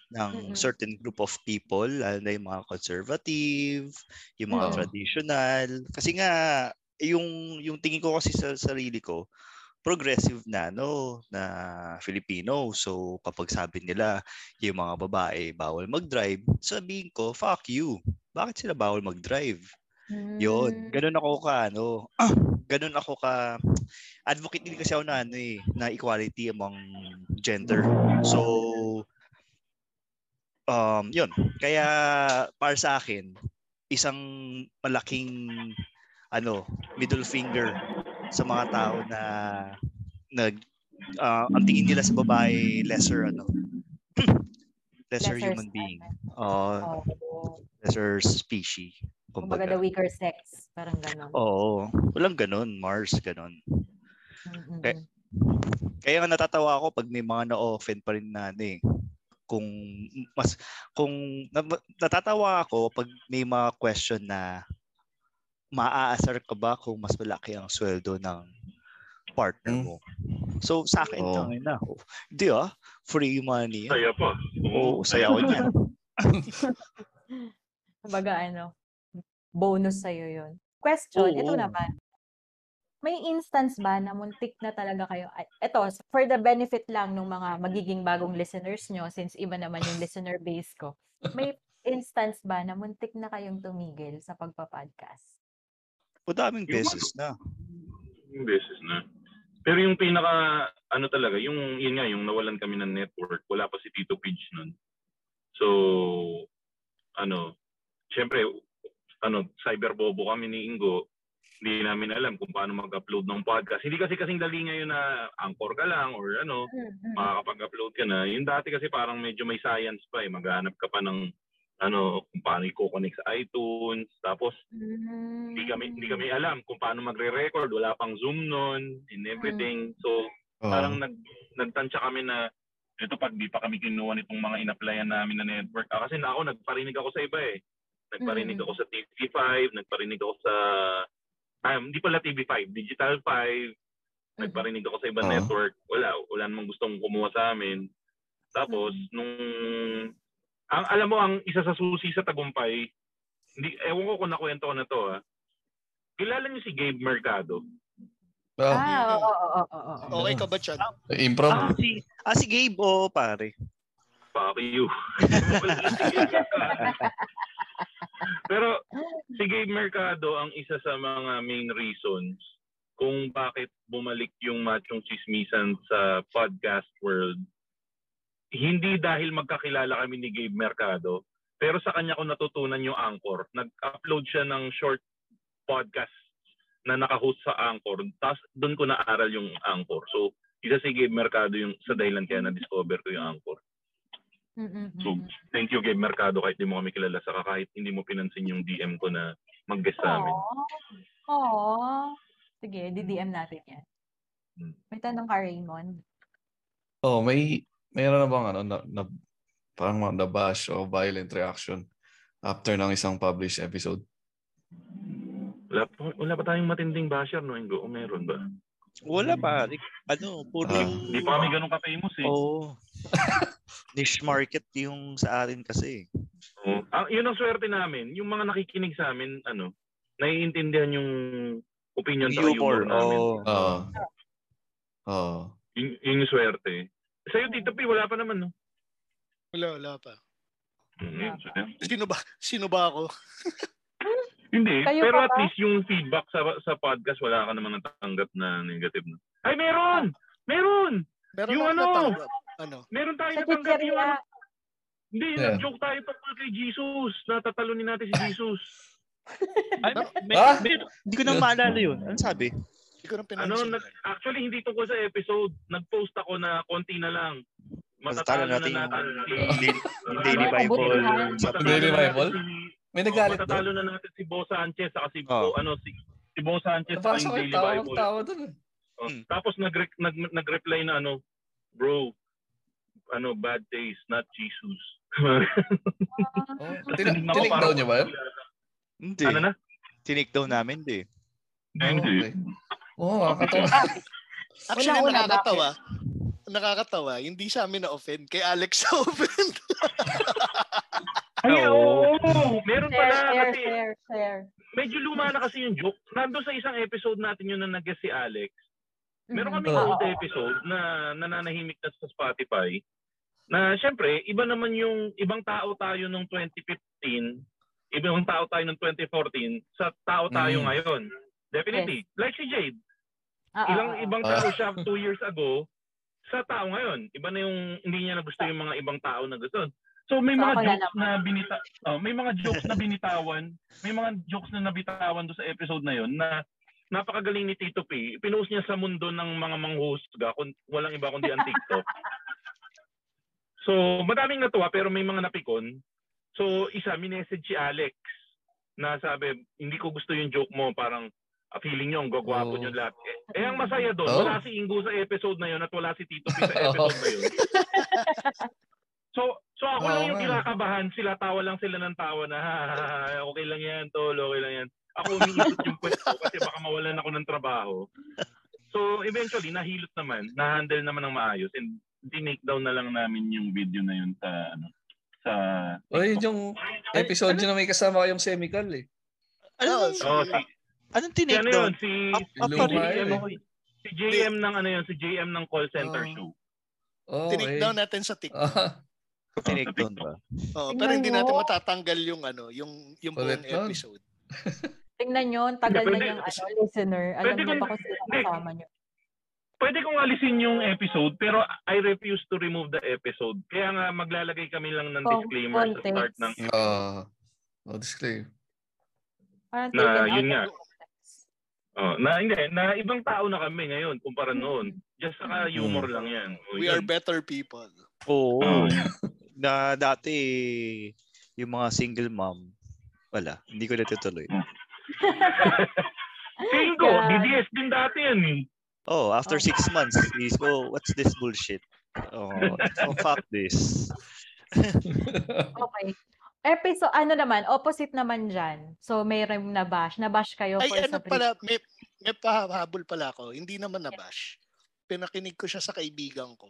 ng Mm-mm. certain group of people, lalo na yung mga conservative, yung mga Oo. traditional. Kasi nga, yung, yung tingin ko kasi sa sarili ko, progressive na no na Filipino. So kapag sabi nila yung mga babae bawal mag-drive, sabihin ko, fuck you. Bakit sila bawal mag-drive? Mm. Ganun ako ka ano, <clears throat> ganun ako ka advocate din kasi ako na ano eh, na equality among gender. So um yun. Kaya para sa akin, isang malaking ano, middle finger sa mga tao na nag ah, ang tingin nila sa babae lesser ano <clears throat> lesser, Lesser human being. Uh, Oo. lesser species. Kumbaga Kumbaga. the weaker sex. Parang gano'n. Oo. Walang ganun. Mars, ganun. Mm-mm. Okay. Kaya nga natatawa ako pag may mga na-offend pa rin na ano eh. Kung mas kung na- natatawa ako pag may mga question na maaasar ka ba kung mas malaki ang sweldo ng partner Hmm. mo. So sa akin Oo. tangin na. Oh, Hindi ah, free money. Saya pa. Oo, saya ko niyan. <laughs> Kumbaga ano, bonus sa'yo yun. Question, ito Oo. naman. May instance ba na muntik na talaga kayo, ay, ito, for the benefit lang ng mga magiging bagong listeners nyo, since iba naman yung listener base ko, may <laughs> instance ba na muntik na kayong tumigil sa pagpa-podcast? O daming Yung- beses na. Yung beses na. Pero yung pinaka, ano talaga, yung, yun nga, yung nawalan kami ng network, wala pa si Tito Pidge nun. So, ano, syempre, ano, cyberbobo kami ni Ingo, hindi namin alam kung paano mag-upload ng podcast. Hindi kasi kasing dali ngayon na anchor ka lang or ano, makakapag-upload ka na. Yung dati kasi parang medyo may science pa eh. Maghanap ka pa ng ano, kung paano i-connect sa iTunes. Tapos, hindi kami hindi kami alam kung paano magre-record, wala pang Zoom noon and everything. So Oo. parang nag nagtansya kami na ito pag di pa kami kinuha nitong mga in-applyan namin na network. Ah, kasi na ako nagparinig ako sa iba eh. Nagparinig Mm. ako sa TV5, nagparinig ako sa ah, hindi pala TV5, Digital 5, nagparinig ako sa ibang Oo. network. Wala, wala namang gustong kumuha sa amin. Tapos Mm. nung ang alam mo ang isa sa susi sa tagumpay, hindi ewan ko kung nakwento ko na to ah. Kilala niyo si Gabe Mercado? Ah, Ah, oo, oo, oo, oo, oo. Okay ka ba, Chad? improv. Ah, si, ah, si Gabe, oh, pare. Fuck you. <laughs> Pero si Gabe Mercado ang isa sa mga main reasons kung bakit bumalik yung machong chismisan sa podcast world. Hindi dahil magkakilala kami ni Gabe Mercado, pero sa kanya ko natutunan yung Anchor. Nag-upload siya ng short podcast na nakahost sa Anchor. Tapos doon ko naaral yung Anchor. So, isa si Gabe Mercado yung sa dahilan kaya na-discover ko yung Anchor. Mm, So, thank you Gabe Mercado kahit di mo kami kilala saka kahit hindi mo pinansin yung DM ko na mag-guest sa amin. Aw. Sige, di-DM natin yan. Hmm. May tanong ka, Raymond. Oh, may mayroon na bang ano na, na parang mga nabash o violent reaction After ng isang published episode. Wala, pa- wala pa tayong matinding basher, no, Ingo? O meron ba? Wala pa. Ano, puro... Ah, Hindi pa kami ganun ka-famous eh. Oo. <laughs> Niche market yung sa atin kasi. Oo. Ah, yun ang swerte namin. Yung mga nakikinig sa amin, ano, naiintindihan yung opinion sa Humor. humor namin. Oo. Oo. Oo. Yun, yun yung swerte. Sa'yo, Tito P, wala pa naman, no? Wala, wala pa. Mm, yun, swerte. Sino ba? Sino ba ako? <laughs> Hindi, Kayo pero pa at least yung feedback sa sa podcast, wala ka naman natanggap na negative. Na. Ay, meron! Meron! Meron Yung ano? natanggap. Ano? Meron tayo Sa natanggap yung ano. Hindi, Yeah. nag-joke tayo tungkol kay Jesus. Natatalunin natin si <laughs> Jesus. Ay, may, Ah? may- hindi ko na maalala yun. Ano sabi? Ko na ano, pinansin. nag, actually, hindi tungkol sa episode. Nag-post ako na konti na lang. Matatalo Matatalo na natin yung. Daily- Bible. Sa matatalo Daily na natin Bible? si- May oh, nagalit matatalo doon. na natin si Bo Sanchez saka si Oh. Bo, ano, si, si Bo Sanchez ko Daily tawa Bible. tawa doon. Oh, Hmm. Tapos nag, nag, nag-reply na ano, bro, ano, bad taste, not Jesus. <laughs> Oh, tinik daw niya ba yun? Hindi. Ano na? Tinik daw namin, di. Hindi. Okay. Oo, oh, nakakatawa. <laughs> Actually, Una-una, nakakatawa. Nakakatawa. Hindi sa amin na-offend. Kay Alex <laughs> na-offend. Ay, Oo. oo. Meron pala share, kasi share, share. medyo luma na kasi yung joke. Nandun sa isang episode natin yun na nag si Alex. Meron kami Oo. old episode na nananahimik na sa Spotify na syempre, iba naman yung ibang tao tayo nung 2015, ibang tao tayo nung 2014 sa tao tayo Mm. ngayon. Definitely. Like si Jade. Ah, ah, Ilang ah, ah. ibang tao siya <laughs> two years ago sa tao ngayon. Iba na yung hindi niya nagusto yung mga ibang tao na gusto. So may So, mga ako na jokes na, binita oh, may mga jokes na binitawan, may mga jokes na nabitawan do sa episode na yon na napakagaling ni Tito P. Pinost niya sa mundo ng mga manghusga kung walang iba kundi ang TikTok. <laughs> so, madaming natuwa pero may mga napikon. So, isa, minessage si Alex na sabi, hindi ko gusto yung joke mo, parang feeling nyo, ang gwagwapo Oh. nyo lahat. Eh, eh, ang masaya doon, Oh. wala si Ingo sa episode na yun at wala si Tito P sa <laughs> episode na yun. <laughs> So, so ako Oo lang yung kinakabahan, sila tawa lang sila ng tawa na, "Ha, ha, ha, okay lang yan, tol, okay lang yan. Ako umiisip yung pwesto kasi baka mawalan ako ng trabaho. So, eventually, nahilot naman, na-handle naman ng maayos and tinake down na lang namin yung video na yun sa, ano, sa... O, yun yung episode yun na may kasama kayong semical eh. Ano, Oh, si, anong si tinik ano doon? yun, si, Up- si, JM, yun eh. si JM ng ano yun, si JM ng call center Oh. show. Oh, Tinik eh. down natin sa TikTok. Ah, Tinik doon ba? Oh, pero hindi natin matatanggal yung ano, yung yung buong episode. <laughs> Tingnan nyo, ang tagal na yung ano, listener. Alam niyo pa kung sino kasama nyo. Pwede kong alisin yung episode pero I refuse to remove the episode. Kaya nga maglalagay kami lang ng Con- disclaimer sa start ng ah, oh, disclaimer. Na, yun nga. Oh, na hindi na ibang tao na kami ngayon kumpara noon. Just saka humor lang 'yan. O, We yun. are better people. Oo. Oh, <laughs> na dati, yung mga single mom, wala. Hindi ko natutuloy. <laughs> Tingin ko, Yan. DDS din dati yan eh. Oh, after six months, is, oh, what's this bullshit? Oh, oh fuck this. <laughs> Okay. Episode, ano naman, opposite naman dyan. So, may rim na bash. Na-bash kayo Ay, for ano pre- pala, may, may pahabol pala ako. Hindi naman nabash. Pinakinig ko siya sa kaibigan ko.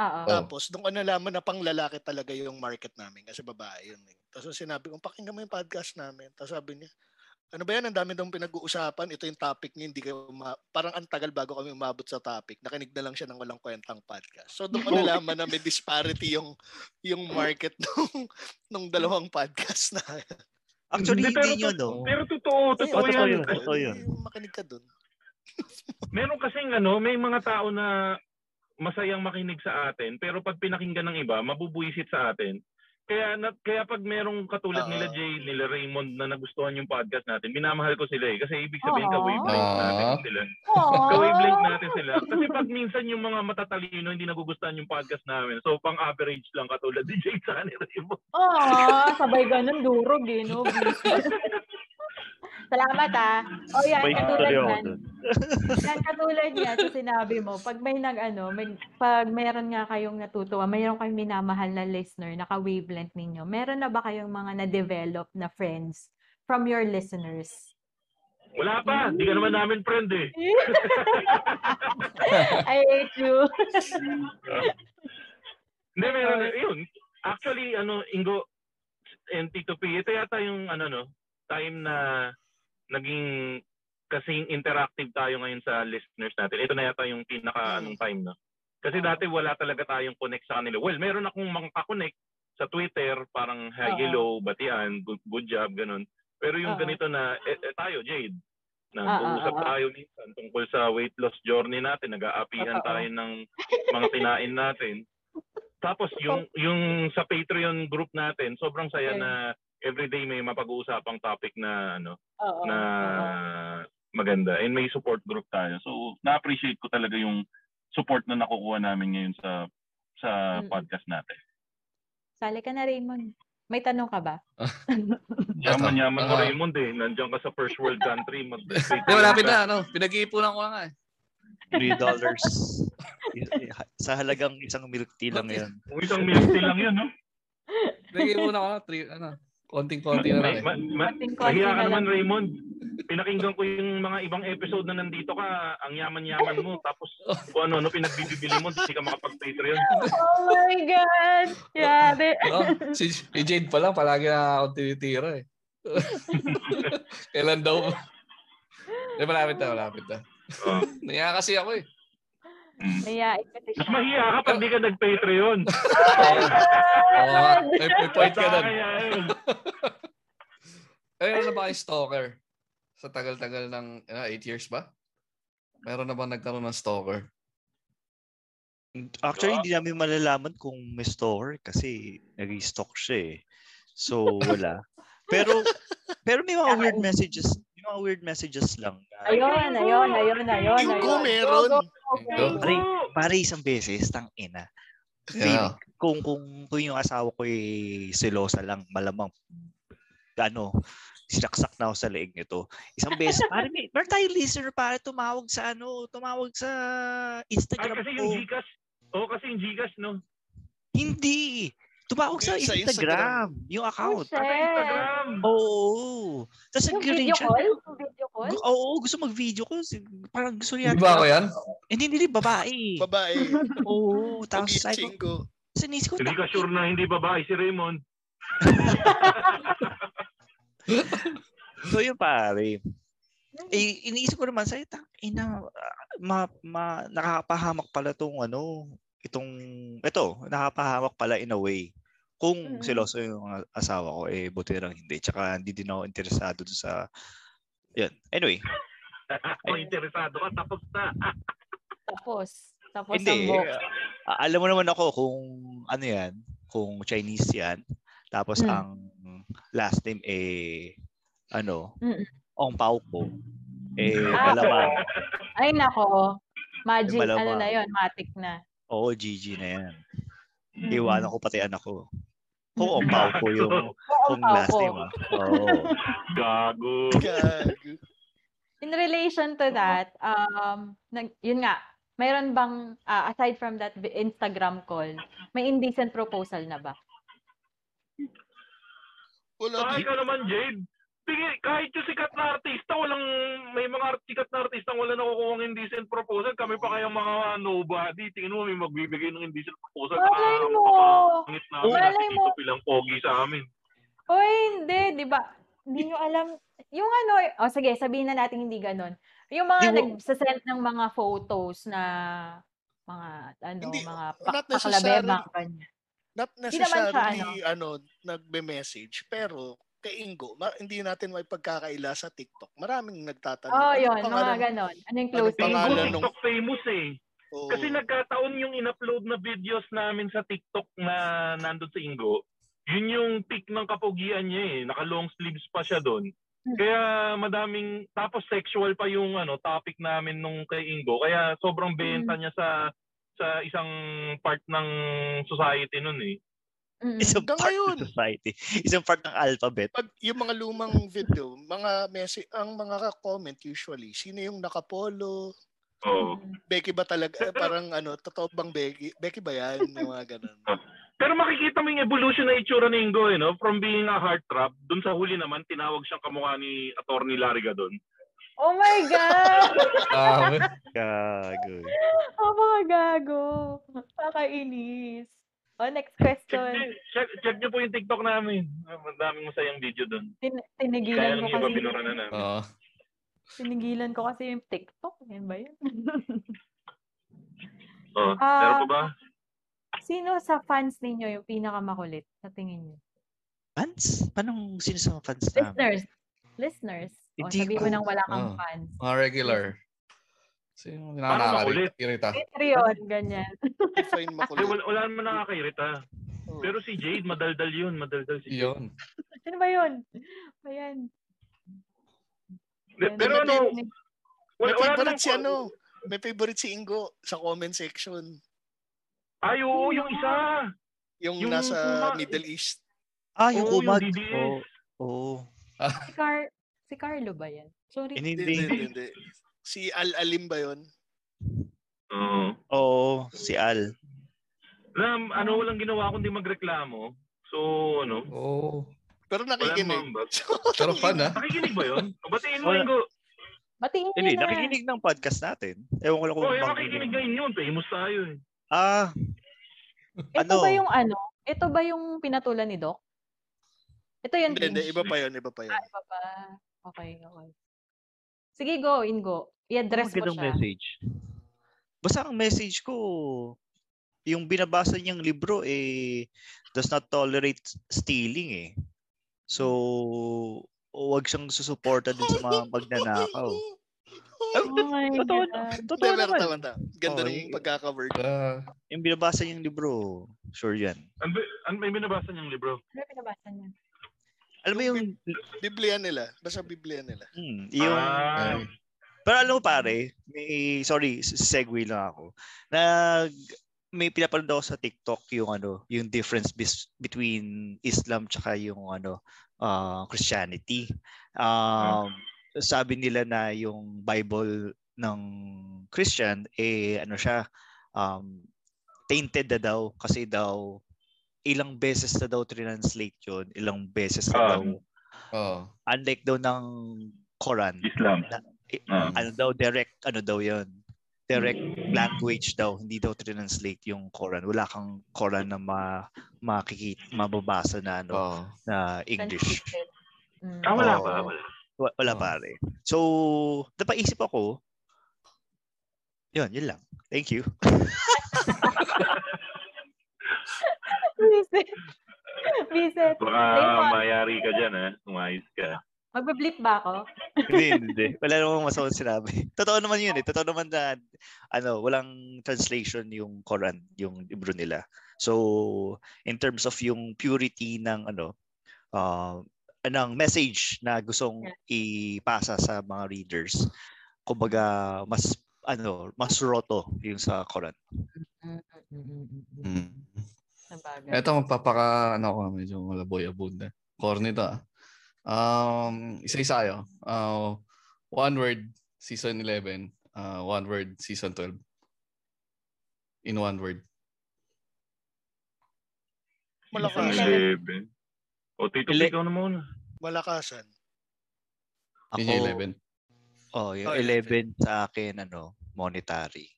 Oo. Tapos, nung ano nalaman na pang lalaki talaga yung market namin kasi babae yun. Eh. Tapos sinabi ko, pakinggan mo yung podcast namin. Tapos sabi niya, ano ba yan? Ang dami daw pinag-uusapan. Ito yung topic niya. Hindi kayo uma- Parang ang tagal bago kami umabot sa topic. Nakinig na lang siya ng walang kwentang podcast. So doon ko <laughs> nalaman na may disparity yung yung market <laughs> nung, nung dalawang podcast na. Actually, Hindi, pero hindi yun, to- no? Pero totoo, totoo totoo yan. yun. Totoo yun. Yung Makinig ka doon. <laughs> Meron kasing ano, may mga tao na masayang makinig sa atin, pero pag pinakinggan ng iba, mabubuisit sa atin. Kaya na, kaya pag merong katulad Oo. nila Jay, nila Raymond na nagustuhan yung podcast natin, minamahal ko sila eh. Kasi ibig sabihin Aww. ka-wavelength natin Aww. sila. Aww. Ka-wavelength natin sila. Kasi pag minsan yung mga matatalino hindi nagugustuhan yung podcast namin. So pang average lang katulad ni Jay sa ni Raymond. Ah, sabay ganun, durog eh, no? <laughs> Salamat ah. O yan, May katulad ako yan. dun. Yan, katulad yan sa sinabi mo. Pag may nag ano, may, pag meron nga kayong natutuwa, mayroon kayong minamahal na listener, naka-wavelength ninyo, meron na ba kayong mga na-develop na friends from your listeners? Wala pa. Di ka naman namin friend eh. <laughs> I hate you. Hindi, meron. Yun. Actually, ano, Ingo and Tito P, ito yata yung ano no, time na naging kasing interactive tayo ngayon sa listeners natin. Ito na yata yung pinaka Mm. anong time no. Kasi dati wala talaga tayong connect sa kanila. Well, meron akong mga connect sa Twitter, parang hi, hello, batian, good, good job, ganun. Pero yung Oo. ganito na, eh, eh, tayo, Jade, na uusap tayo minsan tungkol sa weight loss journey natin, nag-aapihan Totoo. tayo ng mga kinain natin. Tapos yung <laughs> yung sa Patreon group natin, sobrang saya Okay. na everyday may mapag-uusapang topic na ano Oo. na maganda and may support group tayo. So na-appreciate ko talaga yung support na nakukuha namin ngayon sa sa Mm. podcast natin. Sali ka na, Raymond. May tanong ka ba? <laughs> Yaman-yaman mo Ah. Raymond eh. Nandiyan ka sa first world country. Mag Hindi, malapit na. Ano, pinag-iipunan ko na nga eh. Three dollars. <laughs> sa halagang isang milk tea lang yan. Kung isang milk tea lang yun, no? Pinag-iipunan ko na. Three, ano, konting-konti na lang eh. ma, ka na naman. Raymond. Pinakinggan ko yung mga ibang episode na nandito ka, ang yaman-yaman mo, tapos kung ano, ano pinagbibili mo, hindi ka makapag-Patreon. Oh my God! Grabe. Oh, si, si Jade pa lang, palagi na akong tinitira eh. <laughs> Kailan daw? Hindi, malapit na, malapit na. Oh. Naya kasi ako eh. Mayain kasi Mas siya. mahiya ka pag di ka nag-Patreon. <laughs> Oo nga, may, may point ka doon. Kaya yun. Eh, ano na ba kayo stalker? Sa tagal-tagal ng, ano, 8 years ba? Meron na ba nagkaroon ng stalker? Actually, hindi namin malalaman kung may store kasi nag-stock siya eh. So, wala. <laughs> Pero, pero may mga weird messages. Mga weird messages lang. na- Ayun, ayun, ayun, ayun. Ingo meron. Pare, pare isang beses, tang ina. Yeah. Kung, kung, kung yung asawa ko ay selosa lang, malamang, ano, sinaksak na ako sa leeg nito. Isang beses, pare, may, meron tayong listener, pare, tumawag sa, ano, tumawag sa Instagram kasi ko. yung Gcash, oh, kasi yung Gcash, no? Hindi. Tumawag sa, Sa Instagram, yung Oh, account. shit. Sa Instagram. Oo. Tapos Yung video siya. call? Yung video call? Oo, gusto mag-video ko. Si- Parang gusto niya. Di ba ako yan? Hindi, hindi, hindi, babae. Babae. <laughs> Oo. Tapos sabi ko, sa inisip ko, Hindi ka sure na hindi babae si Raymond. <laughs> so yun pare. Eh, iniisip ko naman, sa tang ina, ma, ma, nakakapahamak pala tong ano, itong, ito, nakakapahamak pala in a way. Kung Mm. seloso yung asawa ko, eh, buti lang hindi. Tsaka hindi din ako interesado sa, yan. Anyway, <laughs> Kung interesado ka, tapos na. <laughs> Tapos. Tapos ang Hindi. book. ah, alam mo naman ako kung ano yan, kung Chinese yan. Tapos Mm. ang last name eh ano, Mm. Ong Pao ko. Eh Ah, malamang, Ay, nako. Magic, Malamang. ano na yun, matic na. oo, GG na yan. Mm. Iwanan ko pati anak ko. Kung Pao ko yung kung last ko. name ah. Oo. Gago. Gago. In relation to that, um, nag, yun nga, mayroon bang, ah, aside from that vi- Instagram call, may indecent proposal na ba? Wala Kahit din. ka naman, Jade. Sige, kahit yung sikat na artista, walang, may mga art- sikat na artista wala nakukuha ng indecent proposal. Kami pa kayang mga nobody. Tingin mo, may magbibigay ng indecent proposal. Malay mo! Pangit. Malay mo! Pilang pogi sa amin. Hoy, hindi, di ba? Hindi nyo alam. Yung ano, oh sige, sabihin na natin hindi ganon. Yung mga Di nagsasend ng mga photos na mga, ano, Hindi, mga not pa- paklabe, necessary. mga ganyan. Not Hindi naman siya, necessarily, ano, nagbe-message. Pero, kay Ingo, ma- hindi natin may pagkakaila sa TikTok. Maraming nagtatanong. Oh, "Anong yun, mga pangalan?" ganon. Ano yung Ano closing? Ko pangalan nung- TikTok famous eh. Oo. Kasi nagkataon yung in-upload na videos namin sa TikTok na nandun sa Ingo. Yun yung peak ng kapugian niya eh. Naka-long sleeves pa siya doon. Hmm. Kaya madaming, tapos sexual pa yung ano topic namin nung kay Ingo. Kaya sobrang benta niya sa sa isang part ng society nun eh. Mm. Isang Hanggang part ngayon. ng society. <laughs> Isang part ng alphabet. Pag yung mga lumang <laughs> video, mga message, ang mga comment usually, sino yung nakapolo? Oo. Becky ba talaga? eh, parang ano, totoo bang Becky? Becky ba yan? Yung mga ganun. <laughs> Pero makikita mo yung evolution na itsura ni Ingo, eh, no? From being a heartthrob, dun sa huli naman, tinawag siyang kamukha ni Attorney Larry Gadon. Oh my God! Gago. oh mga gago. Kakainis. Oh, next question. check, check niyo po yung TikTok namin. Ah, Ang daming masayang video dun. Tin- Kaya tinigilan ko nung iba kasi. binura na namin. Oo. Tinigilan ko kasi yung TikTok. Yan ba yun? <laughs> Oh, Ah. meron pa ba? Sino sa fans ninyo yung pinakamakulit sa tingin niyo? Fans? Paano sino sa mga fans namin? Listeners. Listeners. O, Hindi sabi mo ko- nang wala kang Ah. fans. Mga regular. Sino nakakairita? Patreon, ganyan. <laughs> Define Kasi makulit. wala, wala naman nakakairita. Oo. Pero si Jade, madaldal yun. Madaldal si Jade. Yun. Sino ba yun? Ayan. Pe- Pero May ano, May wala, wala favorite si ano, may favorite si Ingo sa comment section. Ay, oo, yung isa. Yung, Yung nasa kuma- Middle East. Ah, yung yung kumag. Oo. Oh, Si, Car si Carlo ba yan? Sorry. Hindi, Hindi, hindi. Si Al-Alim ba yun? Oo. Oo, si Al. Alam, ano, walang ginawa kundi magreklamo. So, ano, Oo. Pero nakikinig. Pero fun ah. Nakikinig ba yun? Batiin mo, Wala. Ingo. Batiin Hindi, na. nakikinig ng podcast natin. Ewan ko lang kung Oo, oh, bang- nakikinig ngayon yun. Famous tayo eh. Ah, Ito ano? ba yung ano? Ito ba yung pinatulan ni Doc? Ito yun. Hindi, hindi. Iba pa yun, iba pa yun. Ah, iba pa. Okay, okay. Sige, go, Ingo. I-address mo siya. message. Basta ang message ko, yung binabasa niyang libro eh does not tolerate stealing eh. So, huwag siyang susuporta din sa mga magnanakaw. <laughs> Oh my Totoo, God. totoo pero naman. tama, tama. Ganda Oo, ng y- pagkaka-word. Ah, Yung binabasa niyang libro, sure yan. Ano, ano may binabasa niyang libro? Ano pinabasa niya? Alam mo yung, Biblia nila. Basta Biblia nila. hmm, yung, Ah, ay. Pero alam mo pare, may, sorry, segue lang ako. Nag, may pinapanood ako sa TikTok yung ano, yung difference bis, between Islam tsaka yung ano, uh, Christianity. Um, sabi nila na yung Bible ng Christian eh ano siya um, tainted na daw kasi daw ilang beses na daw translate yun, ilang beses na Ah. daw Oo. unlike daw ng Quran Islam. eh, Ah. ano daw direct ano daw yun direct language daw hindi daw translate yung Quran wala kang Quran na ma makikita mababasa na ano Oo. na English. Mm. Ah, wala Oo. ba? Wala. Wa- wala Oo. pare so napaisip ako yun yun lang thank you <laughs> Vincent. Vincent. Baka mayari ka dyan, ha? Umayos ka. Magbe-blip ba ako? hindi hindi <laughs> wala namang masamang sinabi totoo naman yun eh totoo naman na ano walang translation yung Quran yung libro nila so in terms of yung purity ng ano uh, ng message na gustong ipasa sa mga readers kumbaga mas ano mas roto yung sa Quran Mm. Ito magpapaka ano ko medyo malaboy abunda. Corny to ah. Um, isa-isa ayo. Uh, one word season 11, uh, one word season 12. In one word. Malakas. Eleven. O, Tito, Ele- ikaw na muna. Malakasan. Yun yung 11. oh yung Oh, 11 sa akin ano monetary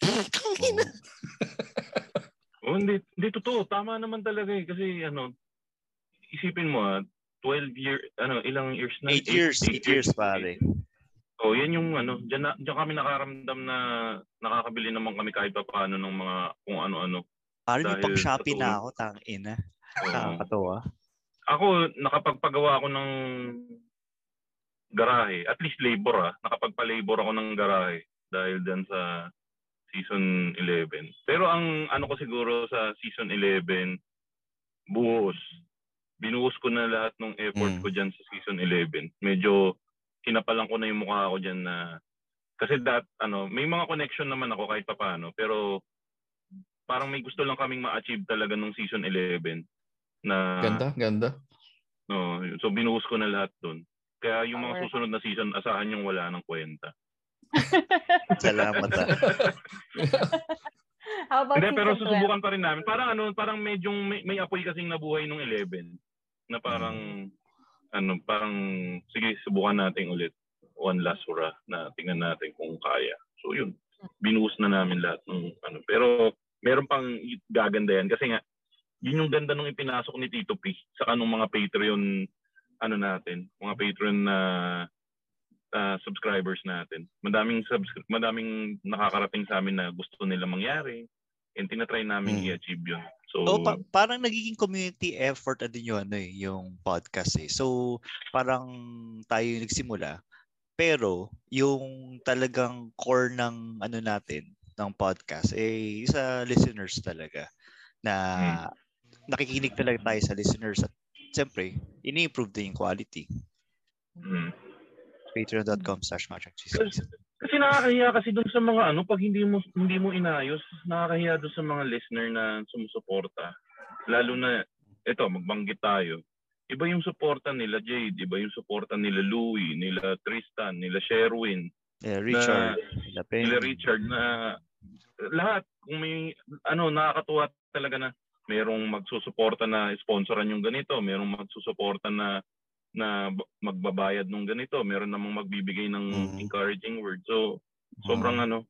Tangina. <laughs> O, hindi, hindi totoo. Tama naman talaga eh. Kasi, ano, isipin mo ah, 12 year, ano, ilang years na? 8 years 8 years pare Oh, yan yung ano, diyan, na, diyan kami nakaramdam na nakakabili naman kami kahit pa paano ng mga kung ano-ano. pare may Dahil pang Shopee sa na ako tang ina Oo. nakakatawa Ako, nakapagpagawa ako ng garahe. At least labor ah. Nakapagpa-labor ako ng garahe dahil dyan sa season 11. Pero ang ano ko siguro sa season 11, buhos. Binuhos ko na lahat ng effort Mm. ko dyan sa season 11. Medyo kinapalan ko na yung mukha ko dyan na kasi that ano may mga connection naman ako kahit papaano pero parang may gusto lang kaming ma-achieve talaga nung season 11 na Ganda, ganda. no, so binuhos ko na lahat doon. Kaya yung mga susunod na season, asahan yung wala ng kwenta. <laughs> Salamat ah. How about Hindi, pero season 12? susubukan pa rin namin. Parang ano, parang medyo may, may apoy kasing nabuhay nung 11 na parang ano, parang sige, subukan natin ulit one last hurrah na tingnan natin kung kaya. So yun, binuhos na namin lahat ng ano. Pero meron pang gaganda yan kasi nga yun yung ganda nung ipinasok ni Tito P sa kanong mga Patreon ano natin, mga Patreon na ah, subscribers natin. Madaming subs- madaming nakakarating sa amin na gusto nila mangyari. And tinatry namin Hmm. i-achieve yun. So, So, pa- parang nagiging community effort na din yung, ano, eh, yung podcast eh. So, parang tayo yung nagsimula. Pero, yung talagang core ng ano natin, ng podcast, eh, sa listeners talaga. Na nakikinig talaga tayo sa listeners at siyempre, ini-improve din yung quality. mm. Patreon.com slash Kasi, kasi nakakahiya kasi dun sa mga ano, pag hindi mo hindi mo inayos, nakakahiya dun sa mga listener na sumusuporta. Lalo na, eto, magbanggit tayo. Iba yung suporta nila Jade, iba yung suporta nila Louie, nila Tristan, nila Sherwin, Yeah, Richard, nila nila. Richard na lahat kung may ano nakakatuwa talaga na merong magsusuporta na sponsoran yung ganito, merong magsusuporta na na magbabayad nung ganito, meron namang magbibigay ng Mhm. encouraging word. So sobrang ano,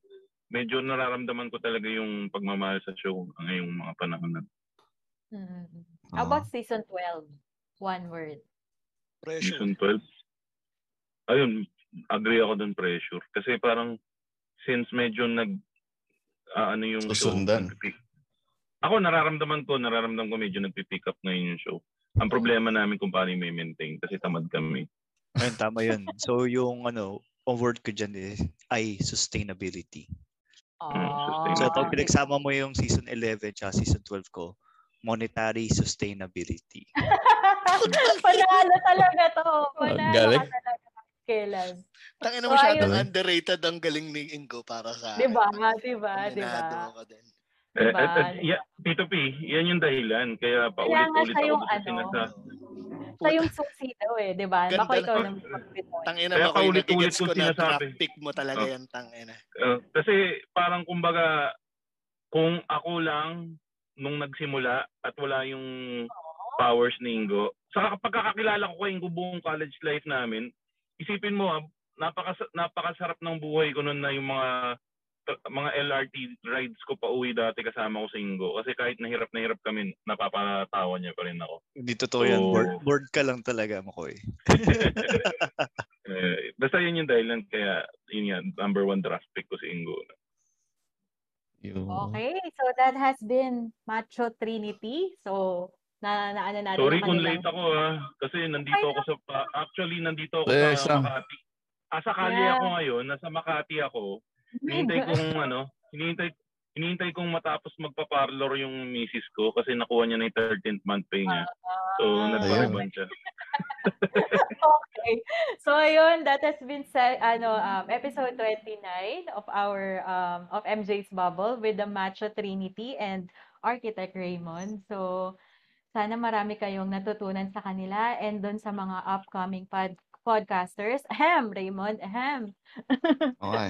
medyo nararamdaman ko talaga yung pagmamahal sa show ngayong mga panahon na. Mm. How about season 12? One word. Pressure. Season 12. Ayun, agree ako dun pressure. Kasi parang since medyo nag ah, ano yung Susundan. show. Ako nararamdaman ko, nararamdaman ko medyo nagpi-pick up ngayon yung show. Ang problema namin kung paano may maintain kasi tamad kami. Ayun, tama yun. So, yung ano, ang word ko dyan is, ay sustainability. Ah, So, pag pinagsama mo yung season 11 at season 12 ko, monetary sustainability. <laughs> Panalo talaga to. Panalo galing. talaga. Kailan? Tangina So, masyadong ayun. underrated ang galing ni Ingo para sa Di ba? akin. Di ba? Di ba? Aminado ako din. Eh, Diba? eh, eh, yeah, Tito P, yan yung dahilan. Kaya paulit-ulit siya ako yung sa ano, sinasabi. Sa yung susi daw eh, di ba? Ganda Baka ikaw mag-pinoy. Tangina Kaya mo paulit-ulit ko na sinasabi. draft pick mo talaga Oh. yan, tangina. Uh, kasi parang kumbaga, kung ako lang nung nagsimula at wala yung powers ni Ingo, sa pagkakakilala ko kay Ingo buong college life namin, isipin mo, ah, napaka, napakasarap ng buhay ko noon na yung mga mga LRT rides ko pa uwi dati kasama ko sa Ingo. Kasi kahit nahirap na hirap kami, napapatawa niya pa rin ako. Hindi totoo yan. So- Bored, bored ka lang talaga, Makoy. <laughs> Eh, basta yun yung dahilan kaya yun yan, number one draft pick ko si Ingo. Okay, so that has been Macho Trinity. So, na naano natin Sorry ang kung late ako ah. Kasi nandito ako sa, actually nandito ako Eh, sa. Makati. Ah, sa Cali Yeah. ako ngayon, nasa Makati ako. Hinihintay kong ano, hinihintay, hinihintay kong matapos magpa-parlor yung misis ko kasi nakuha niya na yung 13th month pay niya. So, Ah. nagpa-ribbon siya. <laughs> okay. So ayun, that has been sa ano um, episode 29 of our um, of MJ's Bubble with the Macho Trinity and Architect Raymond. So sana marami kayong natutunan sa kanila and doon sa mga upcoming pod podcasters. Ahem, Raymond, ahem. <laughs> okay.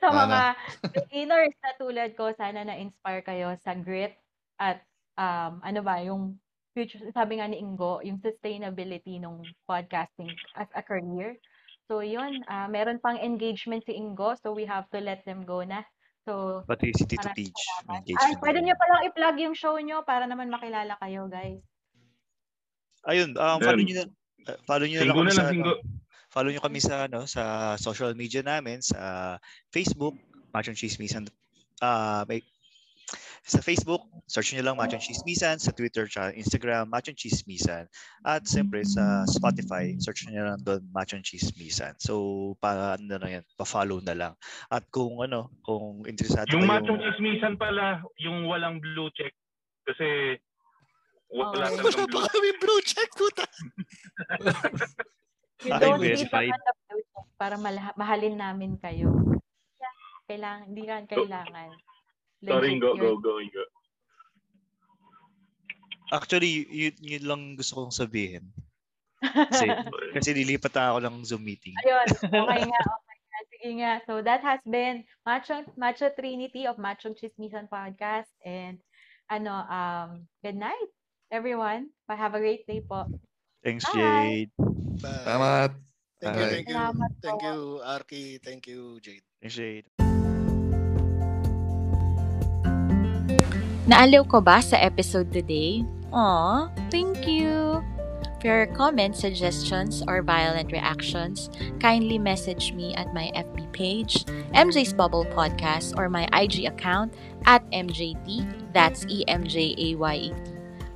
sa Sana. mga <laughs> beginners na tulad ko, sana na-inspire kayo sa grit at um, ano ba, yung future, sabi nga ni Ingo, yung sustainability ng podcasting as a career. So yun, ah, meron pang engagement si Ingo, so we have to let them go na. So, Peach. salamat. may Ay, engagement pwede nyo palang i-plug yung show nyo para naman makilala kayo, guys. Ayun, um, follow Ayun. nyo na, uh, follow nyo na kami sa, ano, follow nyo kami sa, ano, sa social media namin, sa Facebook, Machong Chismisan. Uh, may, sa Facebook, search nyo lang Machong Chismisan, sa Twitter, sa Instagram, Machong Chismisan. At siyempre sa Spotify, search nyo lang doon Machong Chismisan. So, pa, ano na yan, pa-follow na lang. At kung ano, kung interesado Yung kayo, machong chismisan pala, yung walang blue check. Kasi wala. Wala talagang pa blue kami blue check, puta. You don't need the blue check para mahalin namin kayo. Kailangan, hindi yan kailangan. Sorry, Legit go, yun. go, go, go. Actually, yun, yun lang gusto kong sabihin. Kasi, <laughs> kasi lilipat ako ng Zoom meeting. Ayun. Okay nga, okay nga. Sige nga. So that has been Macho, Macho Trinity of Macho Chismisan Podcast. And ano, um, good night, everyone. Have a great day po. Thanks, Bye. Jade. Bye. Salamat. Thank you, Bye. thank you. Salamat Thank you, Arky. Thank you, Jade. Thanks, Jade. Naaliw ko ba sa episode today? Aw, thank you! For your comments, suggestions, or violent reactions, kindly message me at my FB page, MJ's Bubble Podcast, or my IG account at MJT, that's E E-M-J-A-Y-E-T.